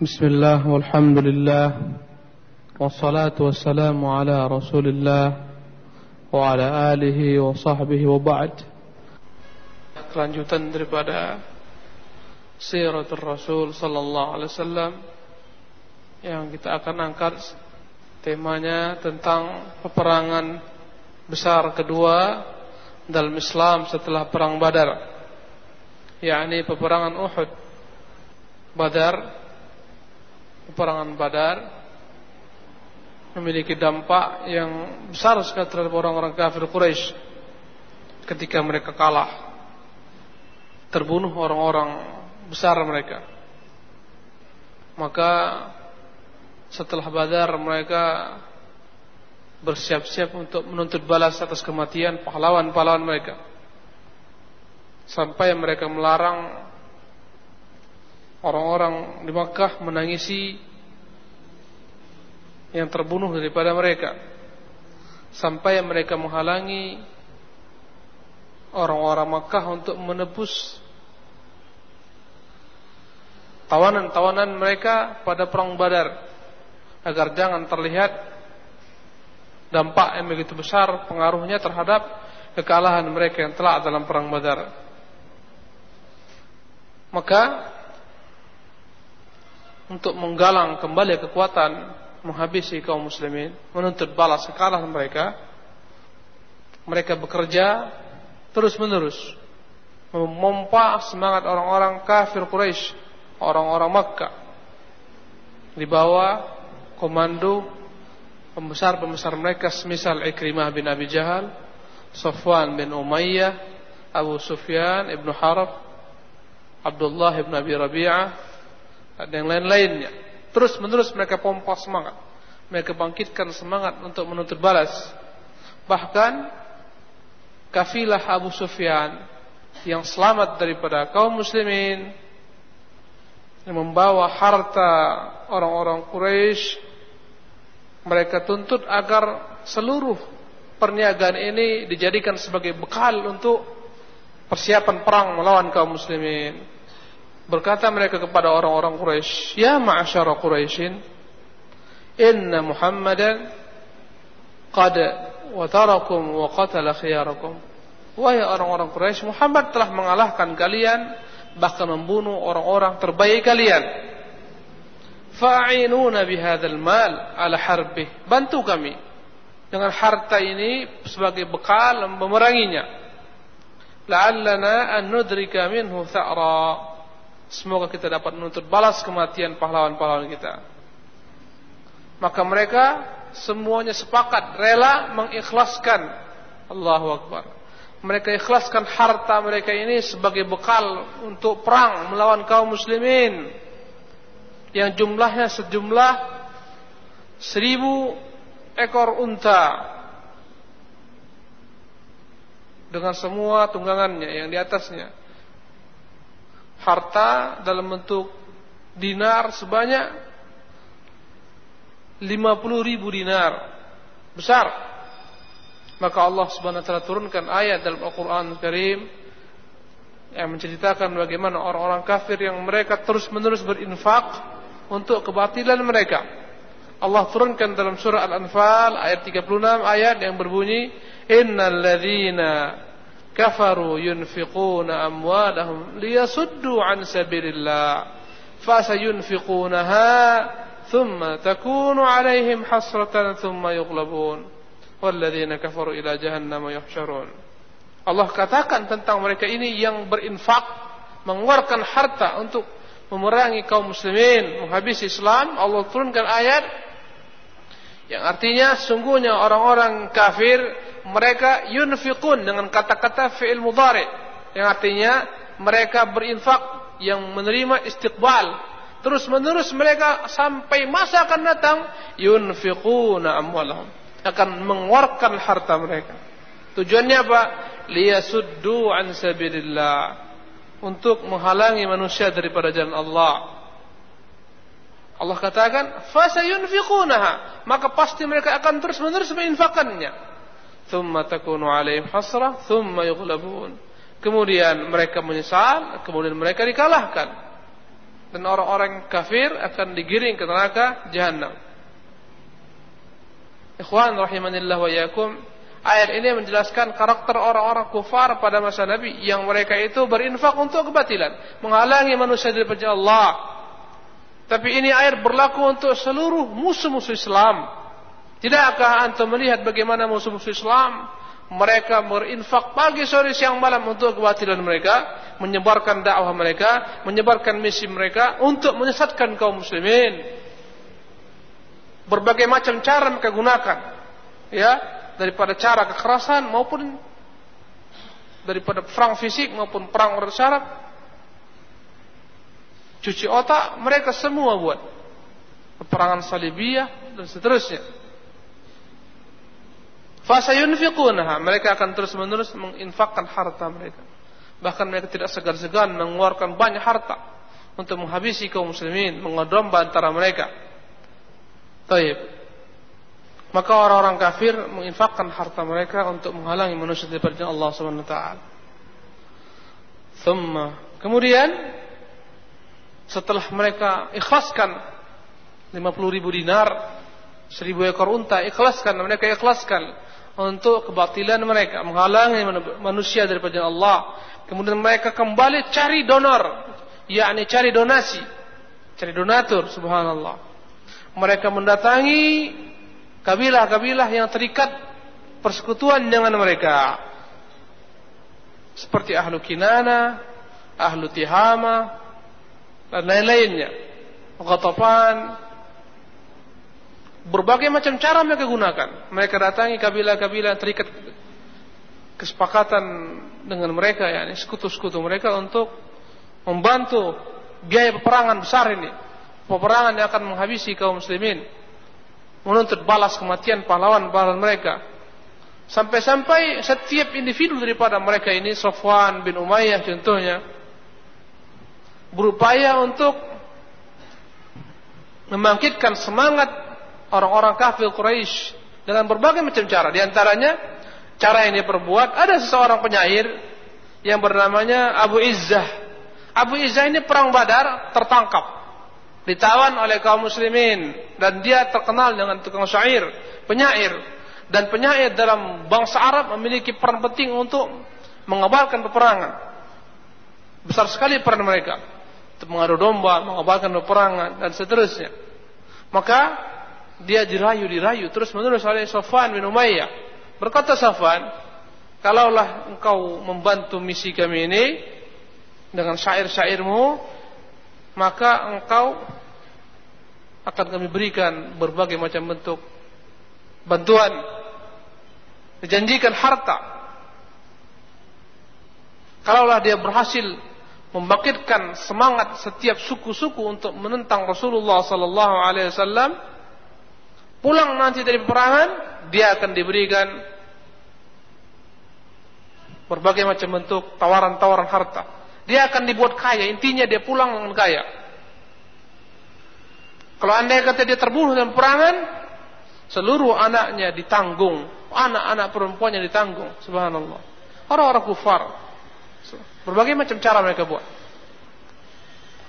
بسم الله والحمد لله والصلاة والسلام على رسول الله وعلى آله وصحبه وبعد kelanjutan daripada siratul Rasul sallallahu alaihi wasallam yang kita akan angkat temanya tentang peperangan besar kedua dalam Islam setelah perang Badar yakni peperangan Uhud Badar peperangan Badar memiliki dampak yang besar sekali terhadap orang-orang kafir Quraisy ketika mereka kalah terbunuh orang-orang besar mereka. Maka setelah Badar mereka bersiap-siap untuk menuntut balas atas kematian pahlawan-pahlawan mereka. Sampai mereka melarang orang-orang di Makkah menangisi yang terbunuh daripada mereka sampai mereka menghalangi orang-orang Makkah untuk menebus tawanan-tawanan mereka pada perang Badar agar jangan terlihat dampak yang begitu besar pengaruhnya terhadap kekalahan mereka yang telah dalam perang Badar. Maka untuk menggalang kembali kekuatan menghabisi kaum muslimin, menuntut balas kekalahan mereka. Mereka bekerja terus-menerus memompa semangat orang-orang kafir Quraisy, orang-orang Makkah di bawah komando pembesar-pembesar mereka semisal Ikrimah bin Abi Jahal, Safwan bin Umayyah, Abu Sufyan ibn Harb, Abdullah ibn Abi Rabi'ah, dan yang lain-lainnya. Terus menerus mereka pompa semangat. Mereka bangkitkan semangat untuk menuntut balas. Bahkan kafilah Abu Sufyan yang selamat daripada kaum muslimin yang membawa harta orang-orang Quraisy mereka tuntut agar seluruh perniagaan ini dijadikan sebagai bekal untuk persiapan perang melawan kaum muslimin. Berkata mereka kepada orang-orang Quraisy, "Ya ma'asyara Quraisyin, inna Muhammadan qad watarakum wa qatala khiyarakum." Wahai orang-orang Quraisy, Muhammad telah mengalahkan kalian bahkan membunuh orang-orang terbaik kalian. Fa'inuna bihadzal mal ala harbih. Bantu kami dengan harta ini sebagai bekal memeranginya. La'allana an nudrika minhu tha'ra Semoga kita dapat menuntut balas kematian pahlawan-pahlawan kita. Maka mereka semuanya sepakat rela mengikhlaskan Allahu Akbar. Mereka ikhlaskan harta mereka ini sebagai bekal untuk perang melawan kaum muslimin yang jumlahnya sejumlah seribu ekor unta dengan semua tunggangannya yang di atasnya harta dalam bentuk dinar sebanyak 50 ribu dinar besar. Maka Allah subhanahu wa ta'ala turunkan ayat dalam Al-Quran Karim yang menceritakan bagaimana orang-orang kafir yang mereka terus menerus berinfak untuk kebatilan mereka. Allah turunkan dalam surah Al-Anfal ayat 36 ayat yang berbunyi innal ladzina kafaru yunfiquna amwalahum liyasuddu an sabilillah. Fasayunfiqunaha thumma takunu alaihim hasratan thumma yughlabun. Walladzina kafaru ila jahannam yuhsyarun. Allah katakan tentang mereka ini yang berinfak mengeluarkan harta untuk memerangi kaum muslimin menghabisi Islam. Allah turunkan ayat yang artinya sungguhnya orang-orang kafir mereka yunfiqun dengan kata-kata fi'il mudhari. Yang artinya mereka berinfak yang menerima istiqbal. Terus menerus mereka sampai masa akan datang yunfiquna amwalahum. Akan mengeluarkan harta mereka. Tujuannya apa? Liyasuddu an sabilillah. Untuk menghalangi manusia daripada jalan Allah Allah katakan fasayunfiqunaha maka pasti mereka akan terus menerus menginfakannya thumma takunu alaihim hasrah thumma yughlabun kemudian mereka menyesal kemudian mereka dikalahkan dan orang-orang kafir akan digiring ke neraka jahanam. Ikhwan rahimanillah wa yakum, ayat ini menjelaskan karakter orang-orang kufar pada masa Nabi yang mereka itu berinfak untuk kebatilan, menghalangi manusia dari Allah. Tapi ini ayat berlaku untuk seluruh musuh-musuh Islam. Tidakkah antum melihat bagaimana musuh-musuh Islam mereka berinfak pagi sore siang malam untuk kebatilan mereka, menyebarkan dakwah mereka, menyebarkan misi mereka untuk menyesatkan kaum muslimin. Berbagai macam cara mereka gunakan, ya, daripada cara kekerasan maupun daripada perang fisik maupun perang bersyarat, cuci otak mereka semua buat peperangan salibiyah dan seterusnya. Fasayunfiqunaha. Mereka akan terus-menerus menginfakkan harta mereka. Bahkan mereka tidak segan-segan mengeluarkan banyak harta untuk menghabisi kaum muslimin, mengodomba antara mereka. Taib. Maka orang-orang kafir menginfakkan harta mereka untuk menghalangi manusia dari perjalanan Allah Subhanahu wa taala. Kemudian setelah mereka ikhlaskan 50 ribu dinar, 1000 ekor unta, ikhlaskan, mereka ikhlaskan untuk kebatilan mereka, menghalangi manusia daripada Allah. Kemudian mereka kembali cari donor, yakni cari donasi, cari donatur, subhanallah. Mereka mendatangi kabilah-kabilah yang terikat persekutuan dengan mereka. Seperti ahlu Kinana, ahlu Tihama, dan lain-lainnya. Ghatafan, Berbagai macam cara mereka gunakan. Mereka datangi kabilah-kabilah terikat kesepakatan dengan mereka, ya, sekutu-sekutu mereka untuk membantu biaya peperangan besar ini. Peperangan yang akan menghabisi kaum muslimin. Menuntut balas kematian pahlawan-pahlawan mereka. Sampai-sampai setiap individu daripada mereka ini, Sofwan bin Umayyah contohnya, berupaya untuk membangkitkan semangat orang-orang kafir Quraisy dengan berbagai macam cara. Di antaranya cara yang dia perbuat ada seseorang penyair yang bernamanya Abu Izzah. Abu Izzah ini perang Badar tertangkap, ditawan oleh kaum muslimin dan dia terkenal dengan tukang syair, penyair dan penyair dalam bangsa Arab memiliki peran penting untuk mengabarkan peperangan. Besar sekali peran mereka mengadu domba, mengabarkan peperangan dan seterusnya. Maka dia dirayu-dirayu terus menerus oleh Safwan bin Umayyah. Berkata Safwan, kalaulah engkau membantu misi kami ini dengan syair-syairmu, maka engkau akan kami berikan berbagai macam bentuk bantuan. Dijanjikan harta. Kalaulah dia berhasil membangkitkan semangat setiap suku-suku untuk menentang Rasulullah sallallahu alaihi wasallam, pulang nanti dari peperangan, dia akan diberikan berbagai macam bentuk tawaran-tawaran harta. Dia akan dibuat kaya, intinya dia pulang dengan kaya. Kalau anda kata dia terbunuh dalam peperangan, seluruh anaknya ditanggung, anak-anak perempuannya ditanggung, subhanallah. Orang-orang kufar, berbagai macam cara mereka buat.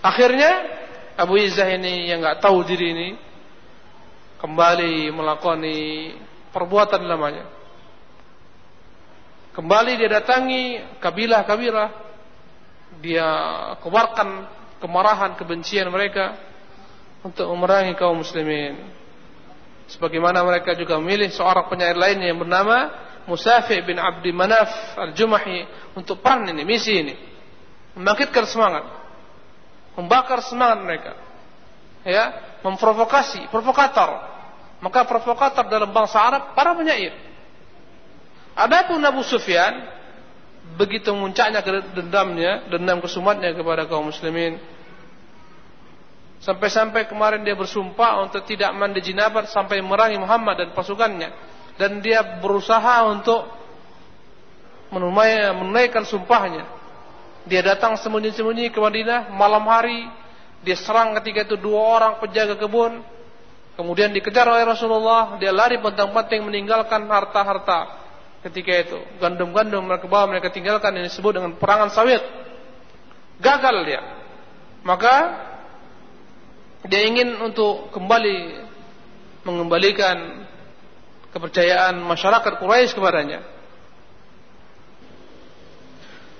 Akhirnya Abu Izzah ini yang nggak tahu diri ini, kembali melakoni perbuatan namanya. Kembali dia datangi kabilah-kabilah, dia keluarkan kemarahan, kebencian mereka untuk memerangi kaum muslimin. Sebagaimana mereka juga memilih seorang penyair lainnya yang bernama Musafi bin Abdi Manaf al-Jumahi untuk peran ini, misi ini. Membangkitkan semangat. Membakar semangat mereka. Ya, memprovokasi, provokator. Maka provokator dalam bangsa Arab para penyair. Adapun Abu Sufyan begitu muncaknya dendamnya, dendam kesumatnya kepada kaum muslimin. Sampai-sampai kemarin dia bersumpah untuk tidak mandi jinabat sampai merangi Muhammad dan pasukannya. Dan dia berusaha untuk menunaikan sumpahnya. Dia datang sembunyi-sembunyi ke Madinah malam hari dia serang ketika itu dua orang penjaga kebun. Kemudian dikejar oleh Rasulullah. Dia lari penting-penting meninggalkan harta-harta ketika itu. Gandum-gandum mereka bawa mereka tinggalkan. Ini disebut dengan perangan sawit. Gagal dia. Maka dia ingin untuk kembali mengembalikan kepercayaan masyarakat Quraisy kepadanya.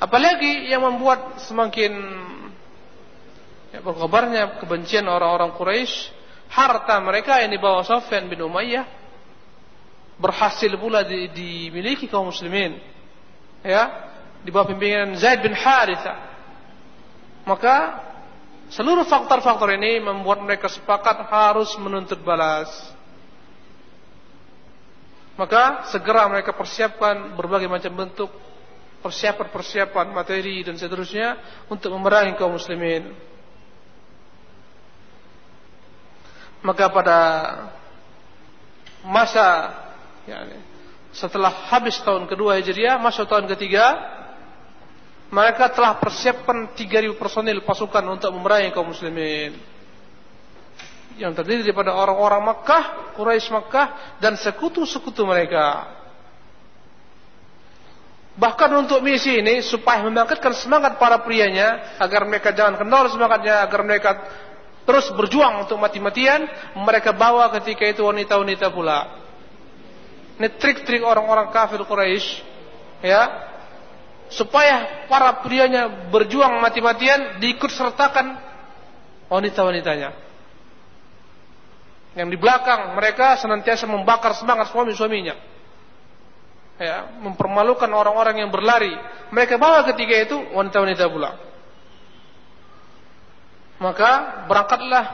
Apalagi yang membuat semakin ya, berkabarnya kebencian orang-orang Quraisy, harta mereka yang dibawa Sofyan bin Umayyah berhasil pula di, dimiliki kaum muslimin. Ya, di bawah pimpinan Zaid bin Haritha. Maka seluruh faktor-faktor ini membuat mereka sepakat harus menuntut balas. Maka segera mereka persiapkan berbagai macam bentuk persiapan-persiapan materi dan seterusnya untuk memerangi kaum muslimin. Maka pada masa yani, setelah habis tahun kedua Hijriah, masuk tahun ketiga, mereka telah persiapkan 3000 personil pasukan untuk memerangi kaum muslimin yang terdiri daripada orang-orang Makkah, Quraisy Makkah dan sekutu-sekutu mereka. Bahkan untuk misi ini supaya membangkitkan semangat para prianya agar mereka jangan kendor semangatnya, agar mereka terus berjuang untuk mati-matian, mereka bawa ketika itu wanita-wanita pula. Ini trik-trik orang-orang kafir Quraisy, ya, supaya para prianya berjuang mati-matian diikut sertakan wanita-wanitanya. Yang di belakang mereka senantiasa membakar semangat suami-suaminya. Ya, mempermalukan orang-orang yang berlari. Mereka bawa ketika itu wanita-wanita pula. Maka berangkatlah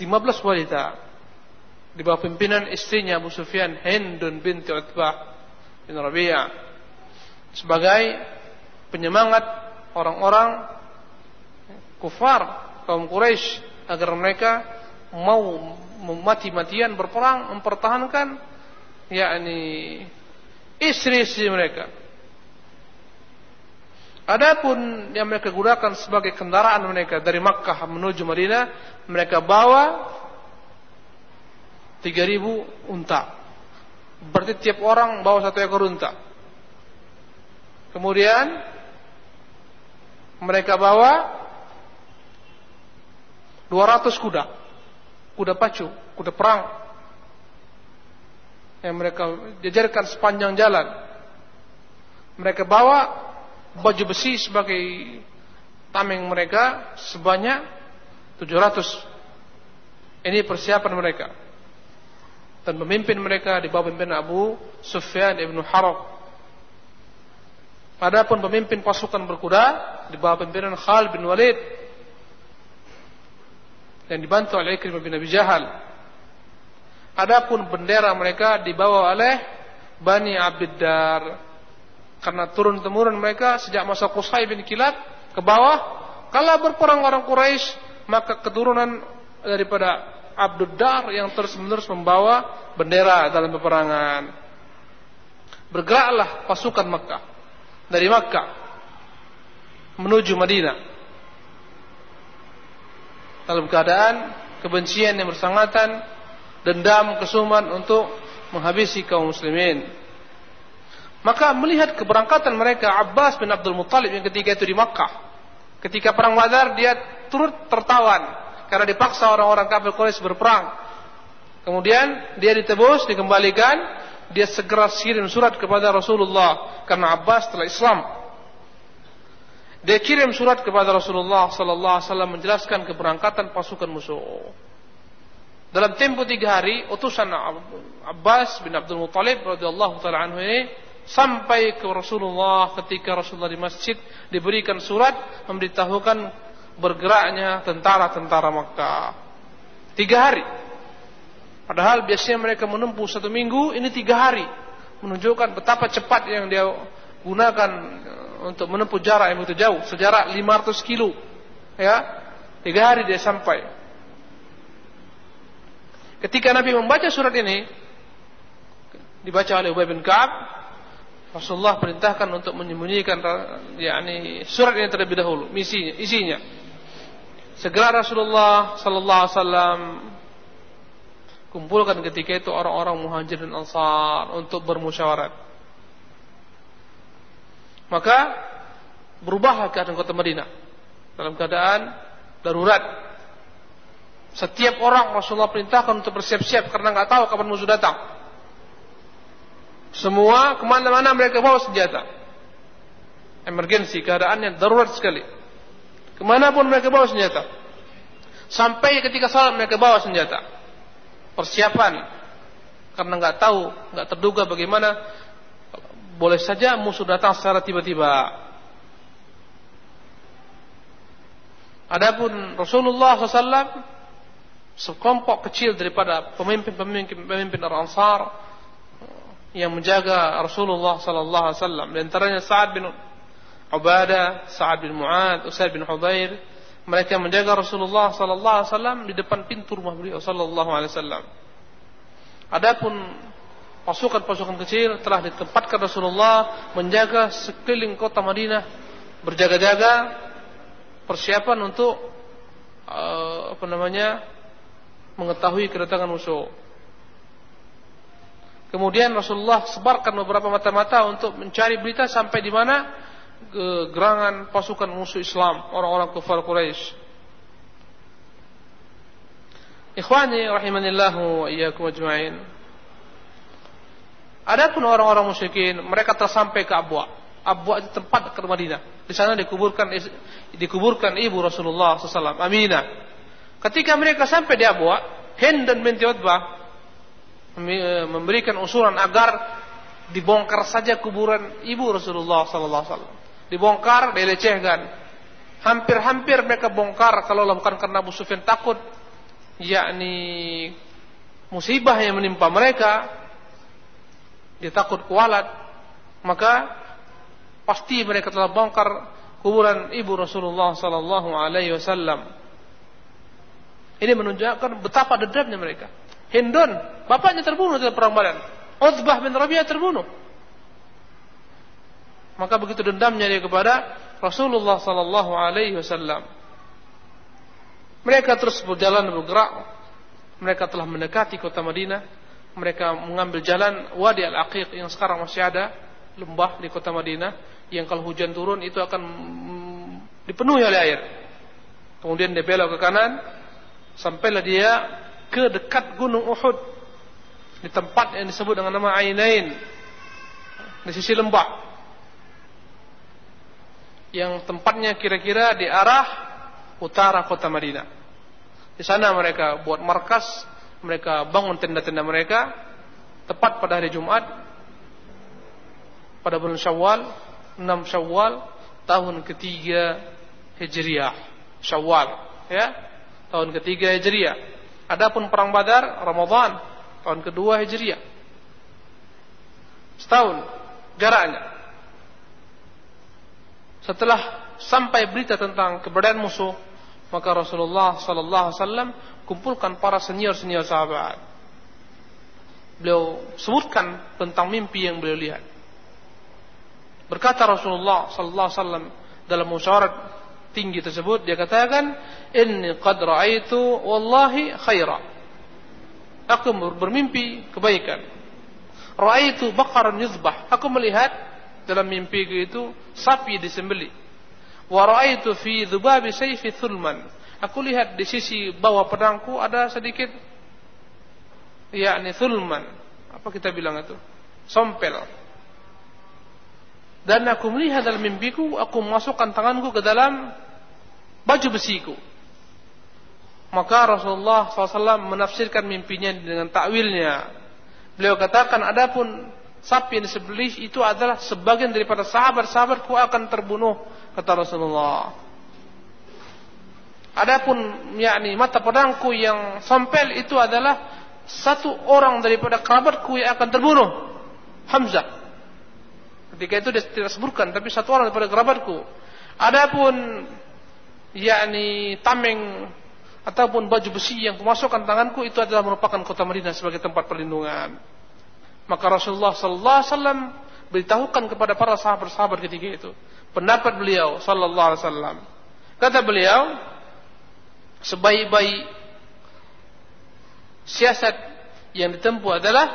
15 wanita di bawah pimpinan istrinya Abu Sufyan Hindun binti Utbah bin Rabi'ah sebagai penyemangat orang-orang kufar kaum Quraisy agar mereka mau mati-matian berperang mempertahankan yakni istri-istri mereka. Adapun yang mereka gunakan sebagai kendaraan mereka dari Makkah menuju Madinah, mereka bawa 3000 unta. Berarti tiap orang bawa satu ekor unta. Kemudian mereka bawa 200 kuda. Kuda pacu, kuda perang. Yang mereka jajarkan sepanjang jalan. Mereka bawa baju besi sebagai tameng mereka sebanyak 700. Ini persiapan mereka. Dan pemimpin mereka di bawah pimpinan Abu Sufyan ibn Harab Adapun pemimpin pasukan berkuda di bawah pimpinan Khalid bin Walid yang dibantu oleh Ikrimah bin Abi Jahal. Adapun bendera mereka dibawa oleh Bani Abiddar karena turun temurun mereka sejak masa Qusay bin Kilab ke bawah. Kalau berperang orang Quraisy maka keturunan daripada Abduddar yang terus menerus membawa bendera dalam peperangan. Bergeraklah pasukan Makkah dari Makkah menuju Madinah dalam keadaan kebencian yang bersangatan dendam kesuman untuk menghabisi kaum muslimin. Maka melihat keberangkatan mereka Abbas bin Abdul Muttalib yang ketika itu di Makkah. Ketika perang Badar dia turut tertawan karena dipaksa orang-orang kafir Quraisy berperang. Kemudian dia ditebus dikembalikan dia segera kirim surat kepada Rasulullah karena Abbas telah Islam. Dia kirim surat kepada Rasulullah sallallahu alaihi wasallam menjelaskan keberangkatan pasukan musuh. Dalam tempo tiga hari, utusan Abbas bin Abdul Muttalib radhiyallahu taala anhu ini sampai ke Rasulullah ketika Rasulullah di masjid diberikan surat memberitahukan bergeraknya tentara-tentara Makkah. Tiga hari. Padahal biasanya mereka menempuh satu minggu, ini tiga hari. Menunjukkan betapa cepat yang dia gunakan untuk menempuh jarak yang begitu jauh. Sejarak 500 kilo. Ya, tiga hari dia sampai. Ketika Nabi membaca surat ini, dibaca oleh Ubay bin Ka'ab, Rasulullah perintahkan untuk menyembunyikan yakni surat ini terlebih dahulu, misinya, isinya. Segera Rasulullah sallallahu alaihi wasallam kumpulkan ketika itu orang-orang muhajir dan ansar untuk bermusyawarat. Maka berubahlah keadaan kota Madinah dalam keadaan darurat. Setiap orang Rasulullah perintahkan untuk bersiap-siap karena nggak tahu kapan musuh datang. Semua ke mana-mana mereka bawa senjata. Emergensi, keadaannya darurat sekali. Ke mana pun mereka bawa senjata. Sampai ketika salat mereka bawa senjata. Persiapan. Karena nggak tahu, nggak terduga bagaimana. Boleh saja musuh datang secara tiba-tiba. Adapun Rasulullah SAW sekelompok kecil daripada pemimpin-pemimpin pemimpin orang Ansar yang menjaga Rasulullah sallallahu alaihi wasallam. Di antaranya Sa'ad bin Ubadah, Sa'ad bin Mu'ad, Usaid bin Hudair. Mereka menjaga Rasulullah sallallahu alaihi wasallam di depan pintu rumah beliau sallallahu alaihi wasallam. Adapun pasukan-pasukan kecil telah ditempatkan Rasulullah menjaga sekeliling kota Madinah berjaga-jaga persiapan untuk uh, apa namanya mengetahui kedatangan musuh. Kemudian Rasulullah sebarkan beberapa mata-mata untuk mencari berita sampai di mana gerangan pasukan musuh Islam, orang-orang kafir Quraisy. Ikhwani rahimanillahu wa iyyakum ajma'in. Adapun orang-orang musyrikin, mereka telah sampai ke Abwa. Abwa itu tempat ke Madinah. Di sana dikuburkan dikuburkan ibu Rasulullah SAW, Aminah. Ketika mereka sampai di Abwa, Hind dan binti Utbah memberikan usulan agar dibongkar saja kuburan ibu Rasulullah wasallam. Dibongkar, dilecehkan. Hampir-hampir mereka bongkar kalau bukan karena Abu Sufyan takut yakni musibah yang menimpa mereka dia takut kualat maka pasti mereka telah bongkar kuburan ibu Rasulullah sallallahu alaihi wasallam ini menunjukkan betapa dendamnya mereka. Hindun, bapaknya terbunuh dalam perang Badar. Utbah bin Rabi'ah terbunuh. Maka begitu dendamnya dia kepada Rasulullah sallallahu alaihi wasallam. Mereka terus berjalan bergerak. Mereka telah mendekati kota Madinah. Mereka mengambil jalan Wadi Al-Aqiq yang sekarang masih ada lembah di kota Madinah yang kalau hujan turun itu akan dipenuhi oleh air. Kemudian dia belok ke kanan, Sampailah dia ke dekat gunung Uhud di tempat yang disebut dengan nama Ainain di sisi lembah yang tempatnya kira-kira di arah utara kota Madinah. Di sana mereka buat markas, mereka bangun tenda-tenda mereka tepat pada hari Jumat pada bulan Syawal 6 Syawal tahun ketiga Hijriah Syawal ya tahun ketiga Hijriah. Adapun perang Badar Ramadan tahun kedua Hijriah. Setahun jaraknya. Setelah sampai berita tentang keberadaan musuh, maka Rasulullah sallallahu alaihi wasallam kumpulkan para senior-senior sahabat. Beliau sebutkan tentang mimpi yang beliau lihat. Berkata Rasulullah sallallahu alaihi wasallam dalam musyawarah tinggi tersebut dia katakan inni qad ra'aitu wallahi khaira. Aku bermimpi kebaikan. Ra'aitu baqaran yuzbah. Aku melihat dalam mimpiku itu sapi disembeli. Wa ra'aitu fi dhubabi sayfi thulman aku lihat di sisi bawah pedangku ada sedikit yakni thulman apa kita bilang itu sompel dan aku melihat dalam mimpiku, aku masukkan tanganku ke dalam baju besiku. Maka Rasulullah SAW menafsirkan mimpinya dengan takwilnya. Beliau katakan, adapun sapi yang disembelih itu adalah sebagian daripada sahabat-sahabatku akan terbunuh, kata Rasulullah. Adapun yakni mata pedangku yang sampel itu adalah satu orang daripada kerabatku yang akan terbunuh, Hamzah. Ketika itu dia tidak sebutkan, tapi satu orang daripada kerabatku. Adapun yakni tameng ataupun baju besi yang kumasukkan tanganku itu adalah merupakan kota Madinah sebagai tempat perlindungan. Maka Rasulullah sallallahu alaihi wasallam beritahukan kepada para sahabat-sahabat ketika itu pendapat beliau sallallahu alaihi wasallam. Kata beliau, sebaik-baik siasat yang ditempuh adalah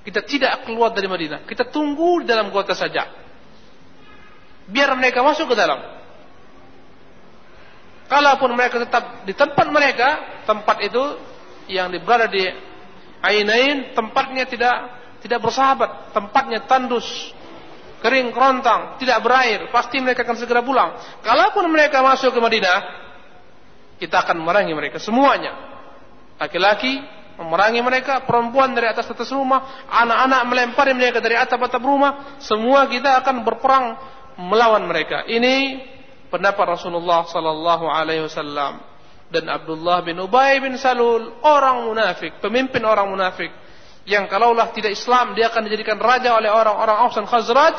kita tidak keluar dari Madinah. Kita tunggu di dalam kota saja. Biar mereka masuk ke dalam. Kalaupun mereka tetap di tempat mereka, tempat itu yang berada di Ainain tempatnya tidak tidak bersahabat, tempatnya tandus, kering kerontang, tidak berair, pasti mereka akan segera pulang. Kalaupun mereka masuk ke Madinah, kita akan memerangi mereka semuanya. Laki-laki memerangi mereka, perempuan dari atas atas rumah, anak-anak melempari mereka dari atap-atap rumah, semua kita akan berperang melawan mereka. Ini pendapat Rasulullah sallallahu alaihi wasallam dan Abdullah bin Ubay bin Salul orang munafik, pemimpin orang munafik yang kalaulah tidak Islam dia akan dijadikan raja oleh orang-orang Aus dan Khazraj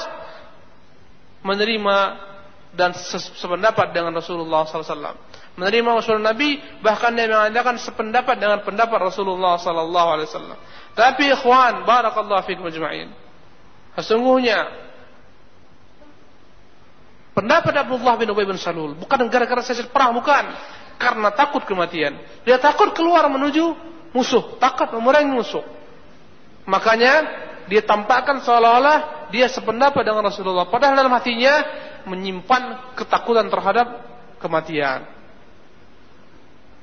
menerima dan sependapat dengan Rasulullah SAW. Menerima usul Nabi bahkan dia mengatakan sependapat dengan pendapat Rasulullah SAW. Tapi ikhwan, barakallahu fikum ajma'in. Sesungguhnya pendapat Abdullah bin Ubay bin Salul bukan gara-gara saya perang, bukan karena takut kematian. Dia takut keluar menuju musuh, takut memerangi musuh. Makanya dia tampakkan seolah-olah dia sependapat dengan Rasulullah. Padahal dalam hatinya menyimpan ketakutan terhadap kematian.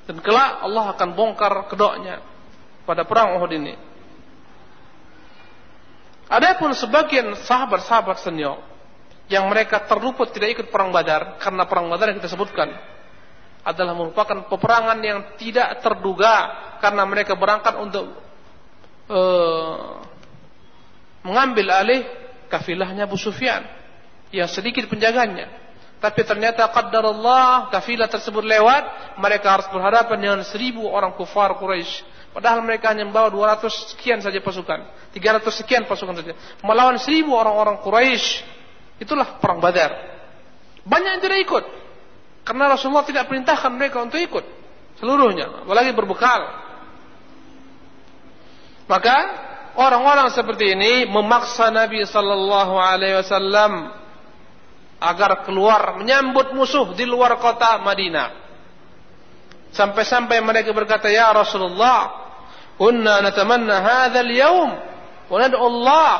Dan kelak Allah akan bongkar kedoknya pada perang Uhud ini. Adapun sebagian sahabat-sahabat senior yang mereka terluput tidak ikut perang Badar karena perang Badar yang kita sebutkan adalah merupakan peperangan yang tidak terduga karena mereka berangkat untuk uh, mengambil alih kafilahnya Abu Sufyan yang sedikit penjaganya. Tapi ternyata Allah kafilah tersebut lewat, mereka harus berhadapan dengan seribu orang kufar Quraisy. Padahal mereka hanya membawa 200 sekian saja pasukan, 300 sekian pasukan saja. Melawan seribu orang-orang Quraisy. Itulah perang Badar. Banyak yang tidak ikut. Karena Rasulullah tidak perintahkan mereka untuk ikut seluruhnya, apalagi berbekal. Maka orang-orang seperti ini memaksa Nabi sallallahu alaihi wasallam agar keluar menyambut musuh di luar kota Madinah. Sampai-sampai mereka berkata, "Ya Rasulullah, kunna natamanna hadzal yaum wa Allah."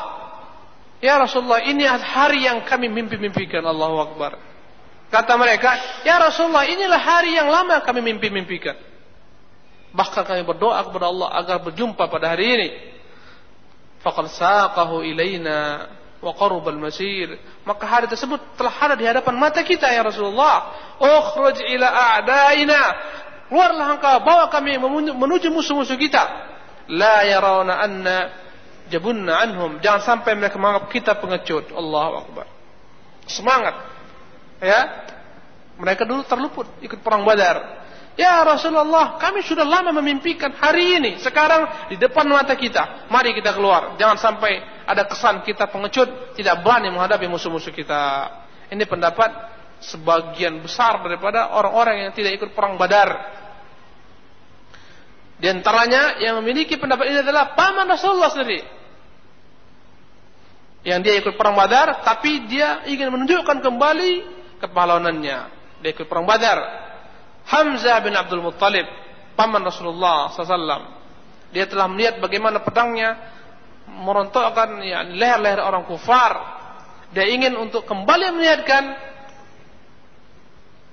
Ya Rasulullah, ini hari yang kami mimpi-mimpikan. Allahu Akbar. Kata mereka, ya Rasulullah inilah hari yang lama kami mimpi-mimpikan. Bahkan kami berdoa kepada Allah agar berjumpa pada hari ini. Faqad saqahu ilaina wa qarubal masir. Maka hari tersebut telah ada di hadapan mata kita ya Rasulullah. Ukhruj ila a'daina. Keluarlah engkau bawa kami menuju musuh-musuh kita. La yarawna anna jabunna anhum. Jangan sampai mereka menganggap kita pengecut. Allahu Akbar. Semangat ya mereka dulu terluput ikut perang Badar. Ya Rasulullah, kami sudah lama memimpikan hari ini. Sekarang di depan mata kita. Mari kita keluar. Jangan sampai ada kesan kita pengecut, tidak berani menghadapi musuh-musuh kita. Ini pendapat sebagian besar daripada orang-orang yang tidak ikut perang Badar. Di antaranya yang memiliki pendapat ini adalah paman Rasulullah sendiri. Yang dia ikut perang Badar, tapi dia ingin menunjukkan kembali kepahlawanannya. Dia ikut perang Badar. Hamzah bin Abdul Muttalib, paman Rasulullah SAW. Dia telah melihat bagaimana pedangnya merontokkan ya, leher-leher orang kufar. Dia ingin untuk kembali melihatkan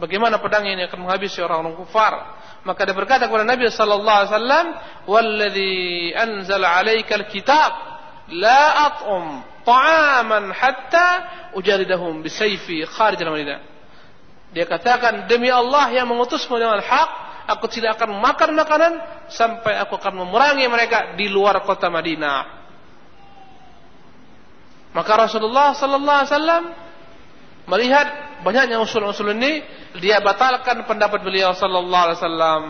bagaimana pedang ini akan menghabisi orang-orang kufar. Maka dia berkata kepada Nabi sallallahu alaihi wasallam, "Walladzi anzala 'alaikal kitab la at'um ta'aman hatta ujaridahum bisayfi kharij al-Madinah. Dia katakan demi Allah yang mengutusmu dengan hak, aku tidak akan makan makanan sampai aku akan memerangi mereka di luar kota Madinah. Maka Rasulullah sallallahu alaihi wasallam melihat banyaknya usul-usul ini, dia batalkan pendapat beliau sallallahu alaihi wasallam.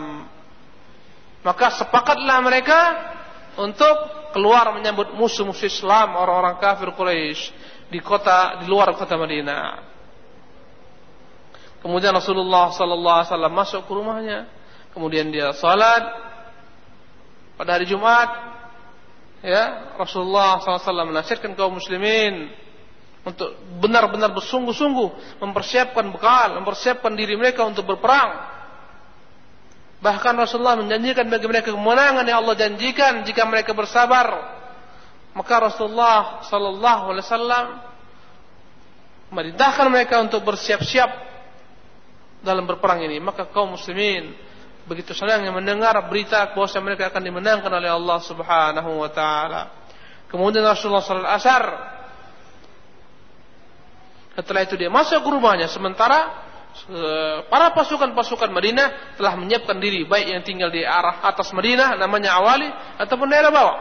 Maka sepakatlah mereka untuk keluar menyambut musuh-musuh Islam orang-orang kafir Quraisy di kota di luar kota Madinah. Kemudian Rasulullah sallallahu alaihi wasallam masuk ke rumahnya, kemudian dia salat pada hari Jumat. Ya, Rasulullah SAW menasihatkan kaum muslimin untuk benar-benar bersungguh-sungguh mempersiapkan bekal, mempersiapkan diri mereka untuk berperang Bahkan Rasulullah menjanjikan bagi mereka kemenangan yang Allah janjikan jika mereka bersabar. Maka Rasulullah sallallahu alaihi wasallam merintahkan mereka untuk bersiap-siap dalam berperang ini. Maka kaum muslimin begitu senangnya mendengar berita bahwa mereka akan dimenangkan oleh Allah Subhanahu wa taala. Kemudian Rasulullah alaihi asar setelah itu dia masuk ke rumahnya sementara eh, para pasukan-pasukan Madinah telah menyiapkan diri baik yang tinggal di arah atas Madinah namanya Awali ataupun daerah bawah.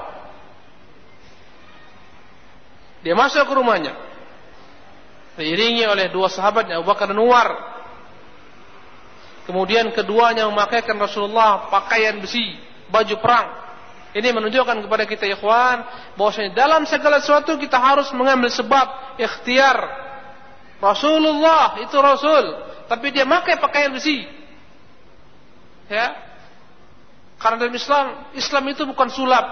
Dia masuk ke rumahnya. Diiringi oleh dua sahabatnya Abu Bakar dan Umar. Kemudian keduanya memakaikan Rasulullah pakaian besi, baju perang. Ini menunjukkan kepada kita ikhwan bahwasanya dalam segala sesuatu kita harus mengambil sebab ikhtiar Rasulullah itu Rasul, tapi dia pakai pakaian besi. Ya. Karena dalam Islam, Islam itu bukan sulap.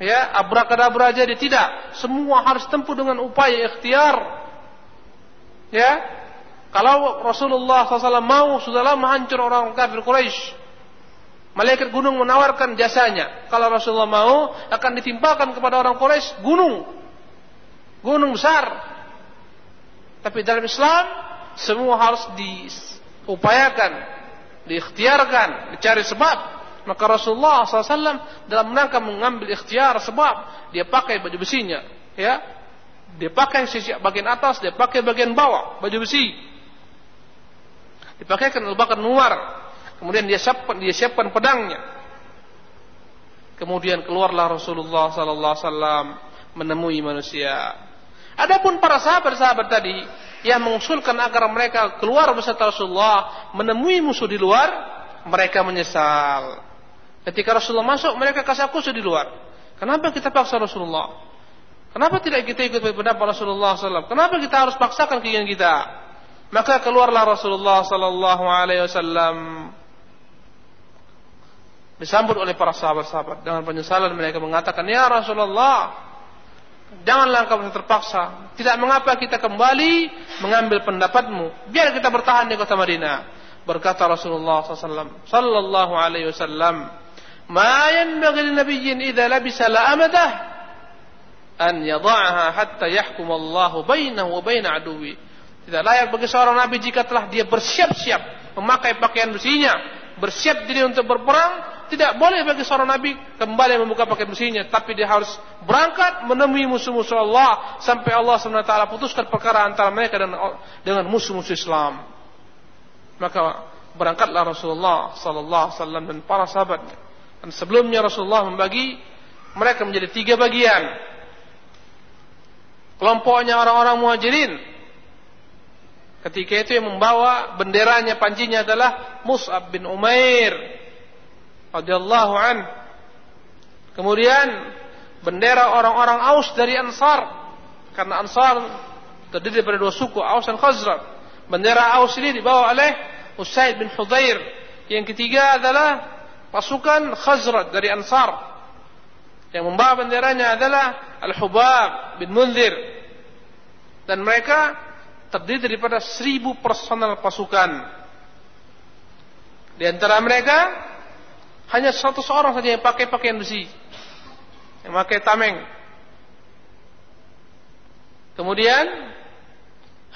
Ya, abrakadabra dia tidak. Semua harus tempuh dengan upaya ikhtiar. Ya. Kalau Rasulullah SAW mau, sudah lama hancur orang kafir Quraisy. Malaikat gunung menawarkan jasanya. Kalau Rasulullah mau, akan ditimpakan kepada orang Quraisy gunung. Gunung besar. Tapi dalam Islam semua harus diupayakan, diikhtiarkan, dicari sebab. Maka Rasulullah SAW dalam rangka mengambil ikhtiar sebab dia pakai baju besinya, ya, dia pakai sisi bagian atas, dia pakai bagian bawah baju besi. Dipakaikan Abu Bakar Nuwar, kemudian dia siapkan dia siapkan pedangnya. Kemudian keluarlah Rasulullah Sallallahu Alaihi menemui manusia. Adapun para sahabat-sahabat tadi yang mengusulkan agar mereka keluar beserta Rasulullah menemui musuh di luar, mereka menyesal. Ketika Rasulullah masuk, mereka kasakusu di luar. Kenapa kita paksa Rasulullah? Kenapa tidak kita ikut pendapat Rasulullah SAW? Kenapa kita harus paksakan keinginan kita? Maka keluarlah Rasulullah Sallallahu Alaihi Wasallam disambut oleh para sahabat-sahabat dengan penyesalan mereka mengatakan ya Rasulullah Janganlah kamu terpaksa. Tidak mengapa kita kembali mengambil pendapatmu. Biar kita bertahan di kota Madinah. Berkata Rasulullah SAW. Sallallahu alaihi wasallam. Ma yanbaghi nabiyyin idza labisa la'amadah an yadha'aha hatta yahkum Allah bainahu wa bain aduwi. Tidak layak bagi seorang nabi jika telah dia bersiap-siap memakai pakaian besinya, bersiap diri untuk berperang, tidak boleh bagi seorang nabi kembali membuka pakaian besinya, tapi dia harus berangkat menemui musuh-musuh Allah sampai Allah SWT putuskan perkara antara mereka dengan musuh-musuh Islam. Maka berangkatlah Rasulullah sallallahu alaihi wasallam dan para sahabatnya. Dan sebelumnya Rasulullah membagi mereka menjadi tiga bagian. Kelompoknya orang-orang Muhajirin. Ketika itu yang membawa benderanya pancinya adalah Mus'ab bin Umair radhiyallahu an. Kemudian bendera orang-orang Aus dari Ansar karena Ansar terdiri dari dua suku Aus dan Khazraj. Bendera Aus ini dibawa oleh Usaid bin Hudair. Yang ketiga adalah pasukan Khazraj dari Ansar. Yang membawa benderanya adalah Al-Hubab bin Munzir. Dan mereka terdiri daripada seribu personal pasukan. Di antara mereka hanya satu seorang saja yang pakai pakaian besi. Yang pakai tameng. Kemudian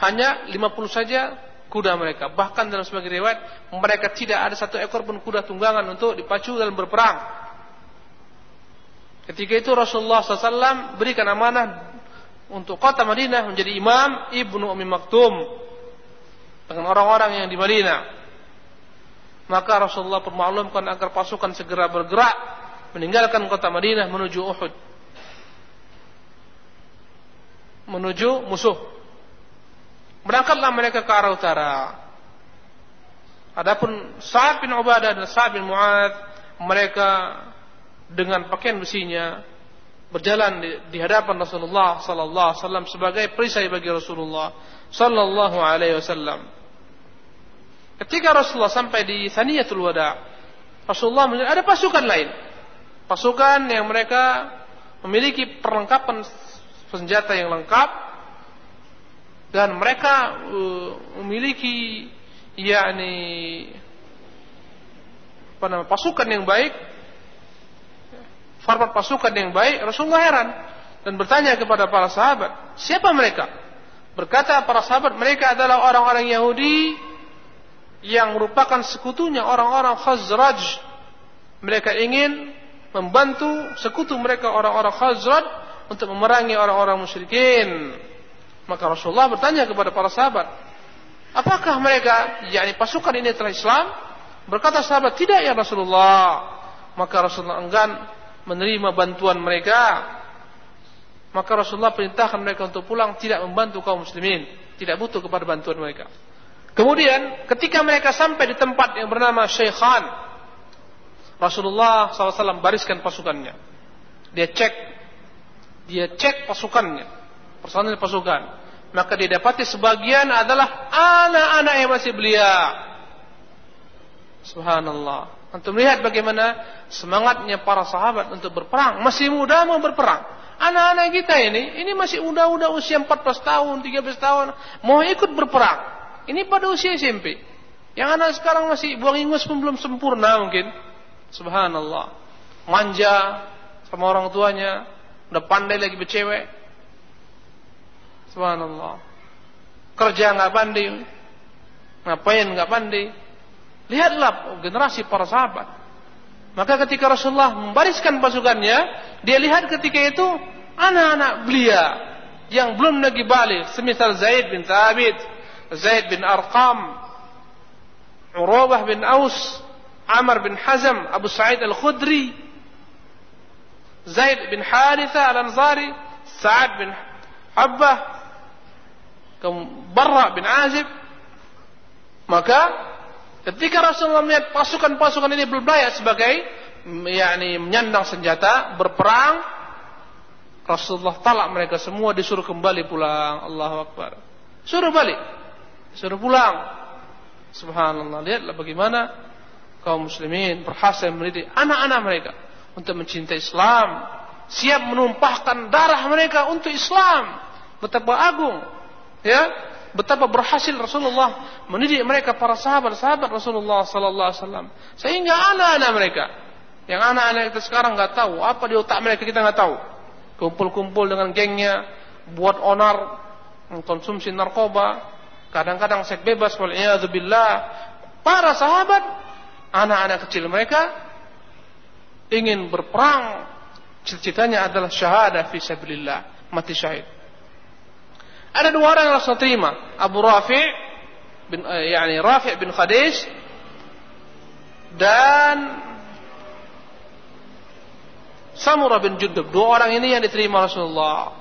hanya 50 saja kuda mereka. Bahkan dalam sebagian riwayat mereka tidak ada satu ekor pun kuda tunggangan untuk dipacu dalam berperang. Ketika itu Rasulullah SAW berikan amanah untuk kota Madinah menjadi imam Ibnu Umi Maktum dengan orang-orang yang di Madinah. Maka Rasulullah permaklumkan agar pasukan segera bergerak meninggalkan kota Madinah menuju Uhud. Menuju musuh. Berangkatlah mereka ke arah utara. Adapun Sa'ad bin Ubadah dan Sa'ad bin Mu'ad mereka dengan pakaian besinya berjalan di, di hadapan Rasulullah sallallahu alaihi wasallam sebagai perisai bagi Rasulullah sallallahu alaihi wasallam. Ketika Rasulullah sampai di Saniyatul Wada, Rasulullah melihat ada pasukan lain. Pasukan yang mereka memiliki perlengkapan senjata yang lengkap dan mereka uh, memiliki yakni apa nama pasukan yang baik format pasukan yang baik Rasulullah heran dan bertanya kepada para sahabat siapa mereka berkata para sahabat mereka adalah orang-orang Yahudi yang merupakan sekutunya orang-orang Khazraj. Mereka ingin membantu sekutu mereka orang-orang Khazraj untuk memerangi orang-orang musyrikin. Maka Rasulullah bertanya kepada para sahabat, apakah mereka, yakni pasukan ini telah Islam? Berkata sahabat, tidak ya Rasulullah. Maka Rasulullah enggan menerima bantuan mereka. Maka Rasulullah perintahkan mereka untuk pulang tidak membantu kaum muslimin, tidak butuh kepada bantuan mereka. Kemudian ketika mereka sampai di tempat yang bernama Syekhan, Rasulullah SAW bariskan pasukannya. Dia cek, dia cek pasukannya, personil pasukan. Maka dia dapati sebagian adalah anak-anak yang masih belia. Subhanallah. Untuk melihat bagaimana semangatnya para sahabat untuk berperang. Masih muda mau berperang. Anak-anak kita ini, ini masih muda-muda usia 14 tahun, 13 tahun. Mau ikut berperang. Ini pada usia SMP. Yang anak sekarang masih buang ingus pun belum sempurna mungkin. Subhanallah. Manja sama orang tuanya. Udah pandai lagi bercewek. Subhanallah. Kerja nggak pandai. Ngapain nggak pandai. Lihatlah generasi para sahabat. Maka ketika Rasulullah membariskan pasukannya, dia lihat ketika itu anak-anak belia yang belum lagi balik, semisal Zaid bin Thabit, Zaid bin Arqam, Urwah bin Aus, Amr bin Hazm, Abu Sa'id Al-Khudri, Zaid bin Haritha Al-Ansari, Sa'ad bin Habbah, Barra bin Azib. Maka ketika Rasulullah melihat pasukan-pasukan ini berbelaya sebagai yakni menyandang senjata, berperang, Rasulullah talak mereka semua disuruh kembali pulang. Allahu Akbar. Suruh balik. Suruh pulang. Subhanallah. Lihatlah bagaimana kaum muslimin berhasil mendidik anak-anak mereka untuk mencintai Islam, siap menumpahkan darah mereka untuk Islam. Betapa agung, ya, betapa berhasil Rasulullah mendidik mereka para sahabat-sahabat Rasulullah sallallahu alaihi wasallam. Sehingga anak-anak mereka, yang anak-anak kita sekarang nggak tahu apa di otak mereka kita nggak tahu. Kumpul-kumpul dengan gengnya, buat onar, konsumsi narkoba, kadang-kadang seks bebas, waliyadzubillah. Para sahabat anak-anak kecil mereka ingin berperang cita-citanya adalah syahadah fi sabilillah mati syahid ada dua orang yang langsung terima. Abu Rafi bin eh, yani Rafi bin Khadij dan Samurah bin Jundub. Dua orang ini yang diterima Rasulullah.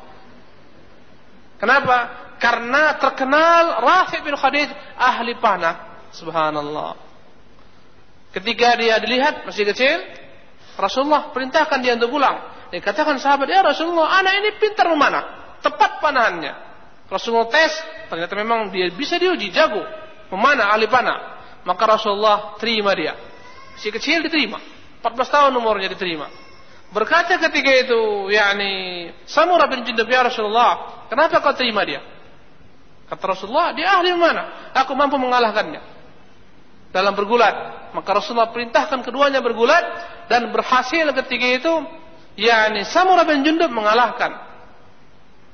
Kenapa? Karena terkenal Rafi bin Khadij ahli panah. Subhanallah. Ketika dia dilihat masih kecil, Rasulullah perintahkan dia untuk pulang. Dia katakan sahabat, ya Rasulullah, anak ini pintar memanah, tepat panahannya. Rasulullah tes, ternyata memang dia bisa diuji, jago, memanah, ahli panah. Maka Rasulullah terima dia. Masih kecil diterima, 14 tahun umurnya diterima. Berkata ketika itu, yakni Samurah bin Jundab ya Rasulullah, kenapa kau terima dia? Kata Rasulullah, dia ahli mana? Aku mampu mengalahkannya dalam bergulat. Maka Rasulullah perintahkan keduanya bergulat dan berhasil ketika itu yakni Samurah bin Jundub mengalahkan